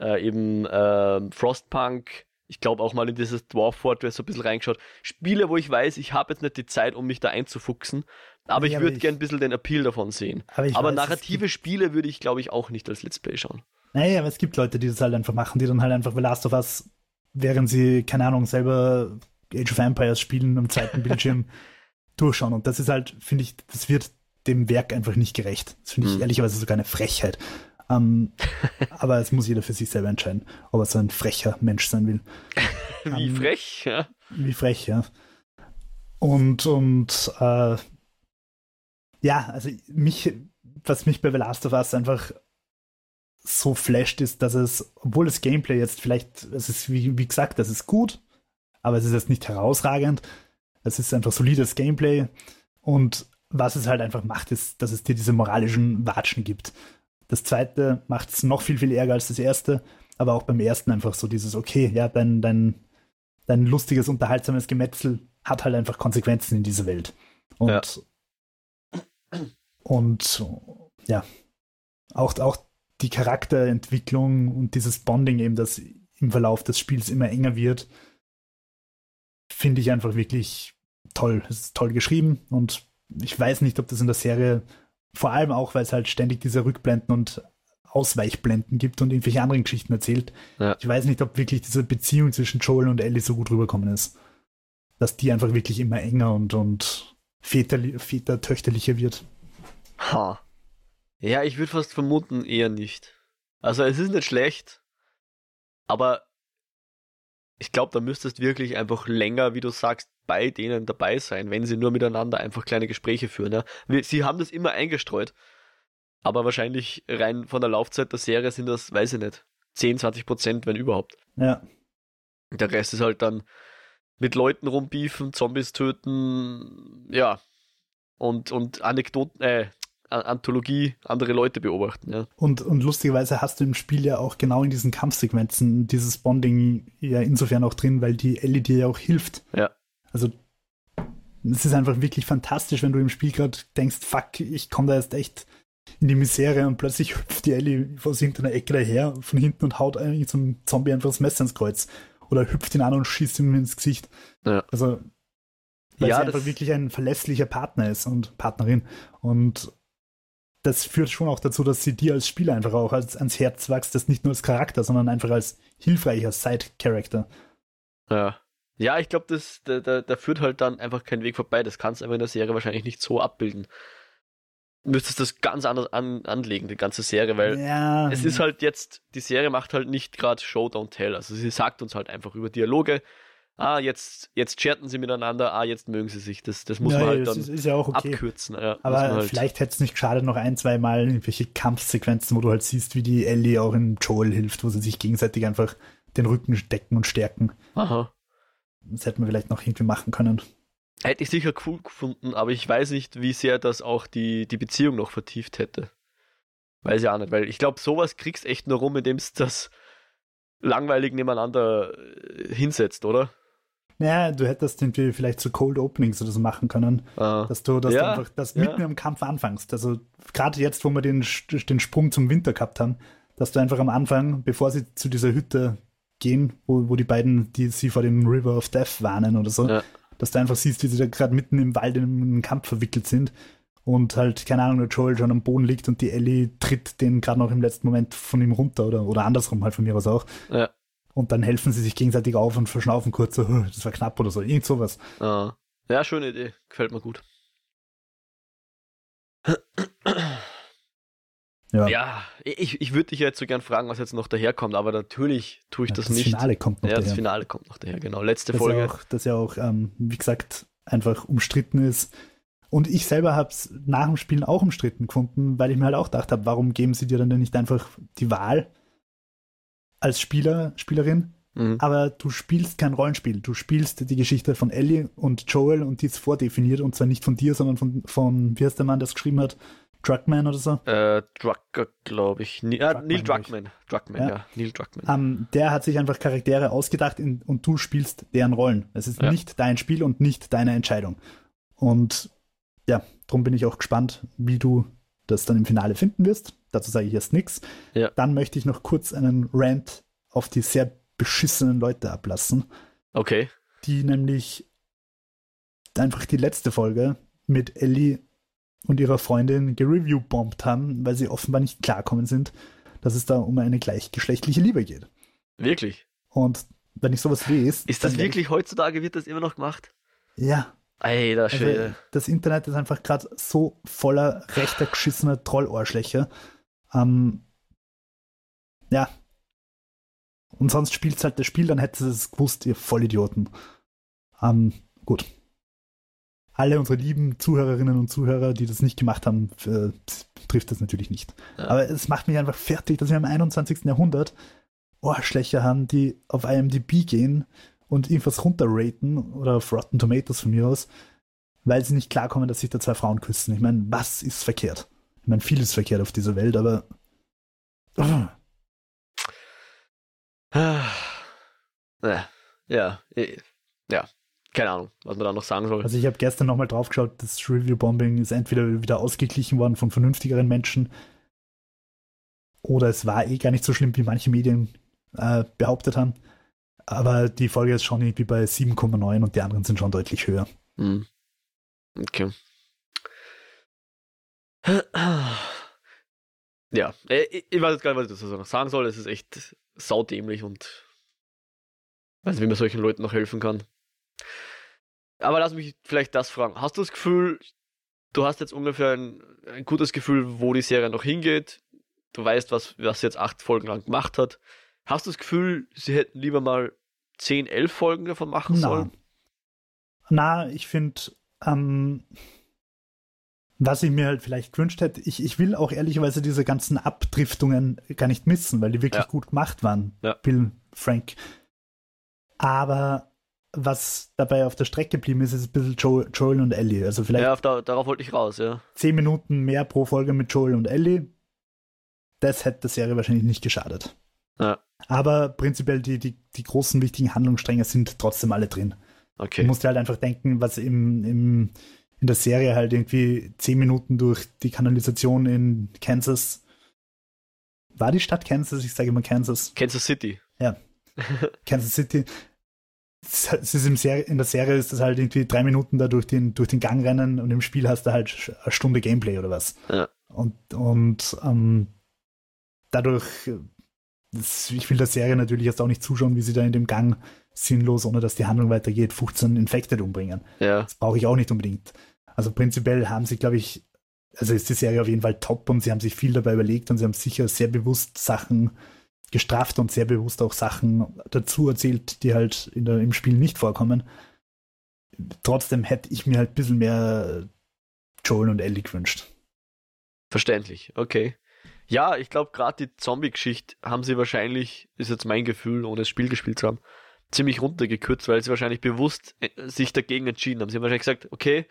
äh, eben äh, Frostpunk, ich glaube auch mal in dieses Dwarf Fortress so ein bisschen reingeschaut. Spiele, wo ich weiß, ich habe jetzt nicht die Zeit, um mich da einzufuchsen, aber nee, ich würde gerne ein bisschen den Appeal davon sehen. Aber, aber weiß, narrative Spiele würde ich, glaube ich, auch nicht als Let's Play schauen. Naja, aber es gibt Leute, die das halt einfach machen, die dann halt einfach The Last of Us, während sie, keine Ahnung, selber Age of Empires spielen am zweiten Bildschirm durchschauen. Und das ist halt, finde ich, das wird dem Werk einfach nicht gerecht. Das finde ich hm. ehrlicherweise sogar eine Frechheit. Ähm, aber es muss jeder für sich selber entscheiden, ob er so ein frecher Mensch sein will. wie ähm, frech, ja. Wie frech, ja. Und, und äh, ja, also mich, was mich bei The Last of Us einfach so flasht, ist, dass es, obwohl das Gameplay jetzt vielleicht, es ist wie, wie gesagt, das ist gut, aber es ist jetzt nicht herausragend. Es ist einfach solides Gameplay. Und was es halt einfach macht, ist, dass es dir diese moralischen Watschen gibt. Das zweite macht es noch viel, viel ärger als das erste, aber auch beim ersten einfach so dieses, okay, ja, dein, dein, dein lustiges, unterhaltsames Gemetzel hat halt einfach Konsequenzen in dieser Welt. Und, ja. und ja, auch, auch die Charakterentwicklung und dieses Bonding eben, das im Verlauf des Spiels immer enger wird, finde ich einfach wirklich toll. Es ist toll geschrieben und ich weiß nicht, ob das in der Serie vor allem auch, weil es halt ständig diese Rückblenden und Ausweichblenden gibt und irgendwelche anderen Geschichten erzählt. Ja. Ich weiß nicht, ob wirklich diese Beziehung zwischen Joel und Ellie so gut rüberkommen ist. Dass die einfach wirklich immer enger und, und väter, vätertöchterlicher wird. Ha. Ja, ich würde fast vermuten, eher nicht. Also es ist nicht schlecht, aber ich glaube, da müsstest wirklich einfach länger, wie du sagst, bei denen dabei sein, wenn sie nur miteinander einfach kleine Gespräche führen. Ja. Sie haben das immer eingestreut, aber wahrscheinlich rein von der Laufzeit der Serie sind das, weiß ich nicht, 10, 20 Prozent, wenn überhaupt. Ja. Der Rest ist halt dann mit Leuten rumbiefen, Zombies töten, ja. Und, und Anekdoten, äh, Anthologie andere Leute beobachten. Ja. Und, und lustigerweise hast du im Spiel ja auch genau in diesen Kampfsequenzen dieses Bonding ja insofern auch drin, weil die Ellie dir ja auch hilft. Ja. Also es ist einfach wirklich fantastisch, wenn du im Spiel gerade denkst, fuck, ich komme da jetzt echt in die Misere und plötzlich hüpft die Ellie aus irgendeiner Ecke daher von hinten und haut eigentlich zum Zombie einfach das Messer ins Kreuz. Oder hüpft ihn an und schießt ihm ins Gesicht. Ja. Also weil Ja, sie einfach wirklich ein verlässlicher Partner ist und Partnerin. Und das führt schon auch dazu, dass sie dir als Spieler einfach auch als, ans Herz wächst, das nicht nur als Charakter, sondern einfach als hilfreicher Side-Character. Ja. Ja, ich glaube, das, da, da, da führt halt dann einfach kein Weg vorbei. Das kannst du einfach in der Serie wahrscheinlich nicht so abbilden. Du müsstest das ganz anders an, anlegen, die ganze Serie, weil ja, es ist halt jetzt, die Serie macht halt nicht gerade Show, don't tell. Also sie sagt uns halt einfach über Dialoge, ah, jetzt, jetzt chatten sie miteinander, ah, jetzt mögen sie sich. Das, das muss ja, man halt dann ja auch okay. abkürzen. Ja, Aber halt, vielleicht hätte es nicht geschadet, noch ein, zwei Mal irgendwelche Kampfsequenzen, wo du halt siehst, wie die Ellie auch in Joel hilft, wo sie sich gegenseitig einfach den Rücken decken und stärken. Aha. Das hätte man vielleicht noch irgendwie machen können. Hätte ich sicher cool gefunden, aber ich weiß nicht, wie sehr das auch die, die Beziehung noch vertieft hätte. Weiß ich auch nicht, weil ich glaube, sowas kriegst echt nur rum, indem es das langweilig nebeneinander äh, hinsetzt, oder? Naja, du hättest irgendwie vielleicht so Cold Openings oder so machen können, Ah. dass du, dass Ja, du einfach das ja. mitten im Kampf anfängst. Also gerade jetzt, wo wir den, den Sprung zum Winter gehabt haben, dass du einfach am Anfang, bevor sie zu dieser Hütte gehen, wo, wo die beiden, die sie vor dem River of Death warnen oder so, Ja. dass du einfach siehst, wie sie da gerade mitten im Wald in einen Kampf verwickelt sind und halt, keine Ahnung, der Joel schon am Boden liegt und die Ellie tritt den gerade noch im letzten Moment von ihm runter oder, oder andersrum halt von mir aus auch. Ja. Und dann helfen sie sich gegenseitig auf und verschnaufen kurz so, "Huh, das war knapp oder so, irgend sowas. Ah. Ja, schöne Idee. Gefällt mir gut. Ja, Ja, ich, ich würde dich ja jetzt so gern fragen, was jetzt noch daherkommt, aber natürlich tue ich Ja, das, das nicht. Finale kommt noch ja, das daher. Finale kommt noch daher, genau. Letzte das Folge. Ja auch, das ja auch, ähm, wie gesagt, einfach umstritten ist. Und ich selber habe es nach dem Spielen auch umstritten gefunden, weil ich mir halt auch gedacht habe, warum geben sie dir dann denn nicht einfach die Wahl als Spieler, Spielerin? Mhm. Aber du spielst kein Rollenspiel. Du spielst die Geschichte von Ellie und Joel und die ist vordefiniert und zwar nicht von dir, sondern von, von wie heißt der Mann, der es geschrieben hat? Druckmann oder so. Äh, Drucker, glaube ich. Ni ah, Druckmann, Neil glaub ich. Druckmann. Druckmann, Ja. ja. Neil Druckmann. Ähm, der hat sich einfach Charaktere ausgedacht in, und du spielst deren Rollen. Es ist Ja. nicht dein Spiel und nicht deine Entscheidung. Und ja, darum bin ich auch gespannt, wie du das dann im Finale finden wirst. Dazu sage ich erst nichts. Ja. Dann möchte ich noch kurz einen Rant auf die sehr beschissenen Leute ablassen, Okay. die nämlich einfach die letzte Folge mit Ellie und ihrer Freundin gereview-bombt haben, weil sie offenbar nicht klarkommen sind, dass es da um eine gleichgeschlechtliche Liebe geht. Wirklich. Und wenn ich sowas lese. Ist das wirklich heutzutage, wird das immer noch gemacht? Ich, ja. Ey, das Also, Schwede. das Internet ist einfach gerade so voller rechter geschissener Trollarschlöcher. Ähm, ja. Und sonst spielt halt das Spiel, dann hättest du es gewusst, ihr Vollidioten. Ähm, gut. Alle unsere lieben Zuhörerinnen und Zuhörer, die das nicht gemacht haben, für, trifft das natürlich nicht. Ja. Aber es macht mich einfach fertig, dass wir im 21. Jahrhundert Ohrschlächer haben, die auf IMDb gehen und irgendwas runterraten oder auf Rotten Tomatoes von mir aus, weil sie nicht klarkommen, dass sich da zwei Frauen küssen. Ich meine, was ist verkehrt? Ich meine, viel ist verkehrt auf dieser Welt, aber oh. Ja, ja, eh, ja, keine Ahnung, was man da noch sagen soll. also ich habe gestern nochmal drauf geschaut, das Review-Bombing ist entweder wieder ausgeglichen worden von vernünftigeren Menschen oder es war eh gar nicht so schlimm, wie manche Medien äh, behauptet haben. Aber die Folge ist schon irgendwie bei 7,9 und die anderen sind schon deutlich höher. Hm. Okay. Ja, äh, ich, ich weiß jetzt gar nicht, was ich dazu noch sagen soll. Es ist echt saudämlich und weiß nicht, wie man solchen Leuten noch helfen kann. Aber lass mich vielleicht das fragen. Hast du das Gefühl, du hast jetzt ungefähr ein, ein gutes Gefühl, wo die Serie noch hingeht? Du weißt, was, was sie jetzt acht Folgen lang gemacht hat. Hast du das Gefühl, sie hätten lieber mal 10, 11 Folgen davon machen Na. sollen? Na, ich finde, ähm, was ich mir halt vielleicht gewünscht hätte, ich, ich will auch ehrlicherweise diese ganzen Abdriftungen gar nicht missen, weil die wirklich Ja. gut gemacht waren. Ja. Bill, Frank. Aber was dabei auf der Strecke geblieben ist, ist ein bisschen Joel, Joel und Ellie. Also vielleicht Ja, da, darauf wollte ich raus, ja. zehn Minuten mehr pro Folge mit Joel und Ellie. Das hätte der Serie wahrscheinlich nicht geschadet. Ja. Aber prinzipiell die, die, die großen wichtigen Handlungsstränge sind trotzdem alle drin. Du Okay. musst dir halt einfach denken, was im, im, in der Serie halt irgendwie zehn Minuten durch die Kanalisation in Kansas. War die Stadt Kansas? Ich sage immer Kansas. Kansas City. Kansas City. Es ist im Serie, in der Serie ist das halt irgendwie drei Minuten da durch den, durch den Gang rennen und im Spiel hast du halt eine Stunde Gameplay oder was. Ja. Und, und ähm, dadurch, das, ich will der Serie natürlich jetzt auch nicht zuschauen, wie sie da in dem Gang sinnlos, ohne dass die Handlung weitergeht, 15 Infected umbringen. Ja. Das brauche ich auch nicht unbedingt. Also prinzipiell haben sie, glaube ich, also ist die Serie auf jeden Fall top und sie haben sich viel dabei überlegt und sie haben sicher sehr bewusst Sachen gestraft und sehr bewusst auch Sachen dazu erzählt, die halt der, im Spiel nicht vorkommen. Trotzdem hätte ich mir halt ein bisschen mehr Joel und Ellie gewünscht. Verständlich, okay. Ja, ich glaube, gerade die Zombie-Geschichte haben sie wahrscheinlich, ist jetzt mein Gefühl, ohne das Spiel gespielt zu haben, ziemlich runtergekürzt, weil sie wahrscheinlich bewusst äh, sich dagegen entschieden haben. Sie haben wahrscheinlich gesagt, okay,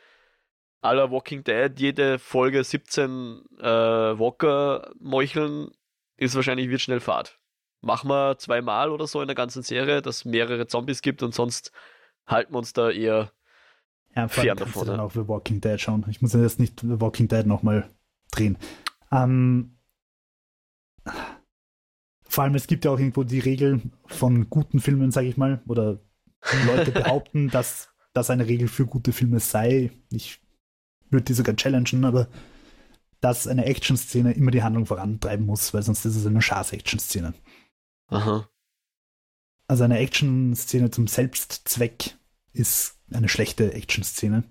aller Walking Dead, jede Folge 17 äh, Walker meucheln, ist wahrscheinlich wird schnell Fahrt. Machen wir zweimal oder so in der ganzen Serie, dass mehrere Zombies gibt und sonst halten wir uns da eher Ja, Fern kannst davon, du dann ja. auch The Walking Dead schauen. Ich muss ja jetzt nicht The Walking Dead nochmal drehen. Ähm, vor allem, es gibt ja auch irgendwo die Regel von guten Filmen, sage ich mal, oder Leute behaupten, dass das eine Regel für gute Filme sei. Ich würde die sogar challengen, aber dass eine Action-Szene immer die Handlung vorantreiben muss, weil sonst ist es eine Schaß-Action-Szene. Aha. Also eine Action-Szene zum Selbstzweck ist eine schlechte Action-Szene.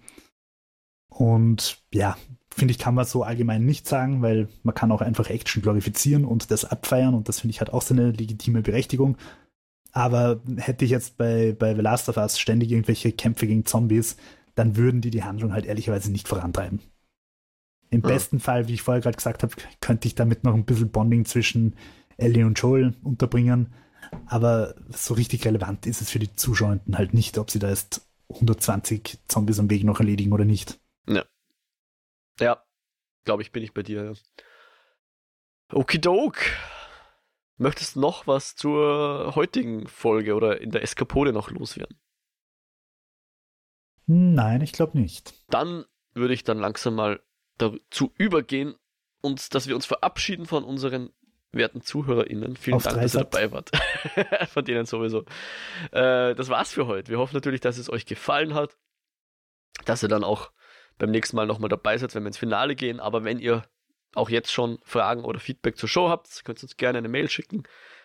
Und ja, finde ich, kann man so allgemein nicht sagen, weil man kann auch einfach Action glorifizieren und das abfeiern und das finde ich hat auch seine legitime Berechtigung. Aber hätte ich jetzt bei, bei The Last of Us ständig irgendwelche Kämpfe gegen Zombies, dann würden die die Handlung halt ehrlicherweise nicht vorantreiben. Im Ja. besten Fall, wie ich vorher gerade gesagt habe, könnte ich damit noch ein bisschen Bonding zwischen Ellie und Joel unterbringen. Aber so richtig relevant ist es für die Zuschauenden halt nicht, ob sie da jetzt 120 Zombies am Weg noch erledigen oder nicht. Ja, glaube ich, bin ich bei dir. Ja. Okidok. Möchtest du noch was zur heutigen Folge oder in der Eskapode noch loswerden? Nein, ich glaube nicht. Dann würde ich dann langsam mal dazu übergehen, und dass wir uns verabschieden von unseren werten ZuhörerInnen. Vielen Auf Dank, dass ihr dabei wart. von denen sowieso. Äh, das war's für heute. Wir hoffen natürlich, dass es euch gefallen hat, dass ihr dann auch beim nächsten Mal nochmal dabei seid, wenn wir ins Finale gehen. Aber wenn ihr auch jetzt schon Fragen oder Feedback zur Show habt, könnt ihr uns gerne eine Mail schicken.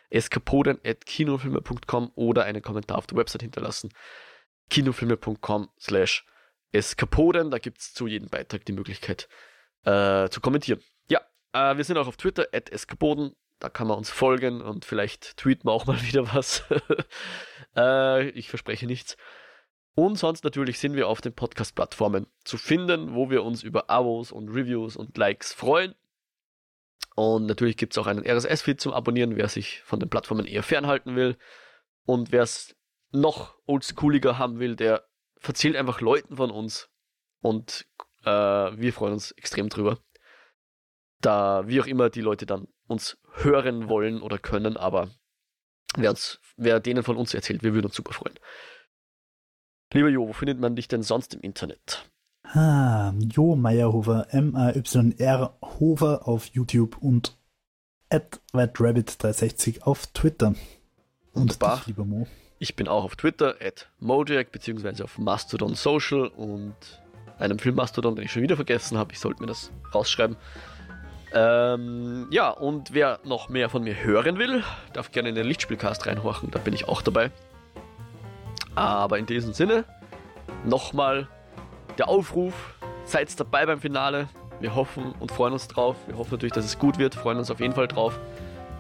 eskapoden.kinofilme.com oder einen Kommentar auf der Website hinterlassen. kinofilme.com slash eskapoden. Da gibt es zu jedem Beitrag die Möglichkeit äh, zu kommentieren. Äh, wir sind auch auf Twitter, at eskapoden. Da kann man uns folgen und vielleicht tweeten wir auch mal wieder was. äh, ich verspreche nichts. Und sonst natürlich sind wir auf den Podcast-Plattformen zu finden, wo wir uns über Abos und Reviews und Likes freuen. Und natürlich gibt es auch einen RSS-Feed zum Abonnieren, wer sich von den Plattformen eher fernhalten will. Und wer es noch oldschooliger haben will, der verzählt einfach Leuten von uns. Und äh, wir freuen uns extrem drüber. Da, wie auch immer, die Leute dann uns hören wollen oder können, aber wer, uns, wer denen von uns erzählt, wir würden uns super freuen. Lieber Jo, wo findet man dich denn sonst im Internet? Ah, Jo Meyerhofer, M-A-Y-R Hofer auf YouTube und at RedRabbit360 auf Twitter. Und Wunderbar. dich, lieber Mo. Ich bin auch auf Twitter, at Mojack, beziehungsweise auf Mastodon Social und einem Filmmastodon, den ich schon wieder vergessen habe. Ich sollte mir das rausschreiben. Ähm, ja, und wer noch mehr von mir hören will, darf gerne in den Lichtspielcast reinhorchen, da bin ich auch dabei. Aber in diesem Sinne, nochmal der Aufruf, seid dabei beim Finale. Wir hoffen und freuen uns drauf. Wir hoffen natürlich, dass es gut wird, freuen uns auf jeden Fall drauf.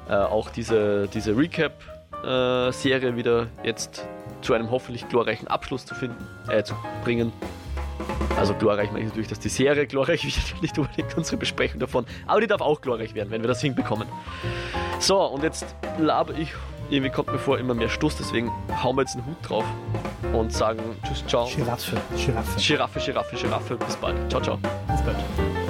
Äh, auch diese, diese Recap-Serie wieder jetzt zu einem hoffentlich glorreichen Abschluss zu finden, äh, zu bringen. Also glorreich meine ich natürlich, dass die Serie glorreich wird, nicht unbedingt unsere Besprechung davon. Aber die darf auch glorreich werden, wenn wir das hinbekommen. So, und jetzt labe ich, irgendwie kommt mir vor, immer mehr Stoß, deswegen hauen wir jetzt einen Hut drauf und sagen Tschüss, ciao. Giraffe, Giraffe. Giraffe, Giraffe, Giraffe. Bis bald. Ciao, ciao. Bis bald.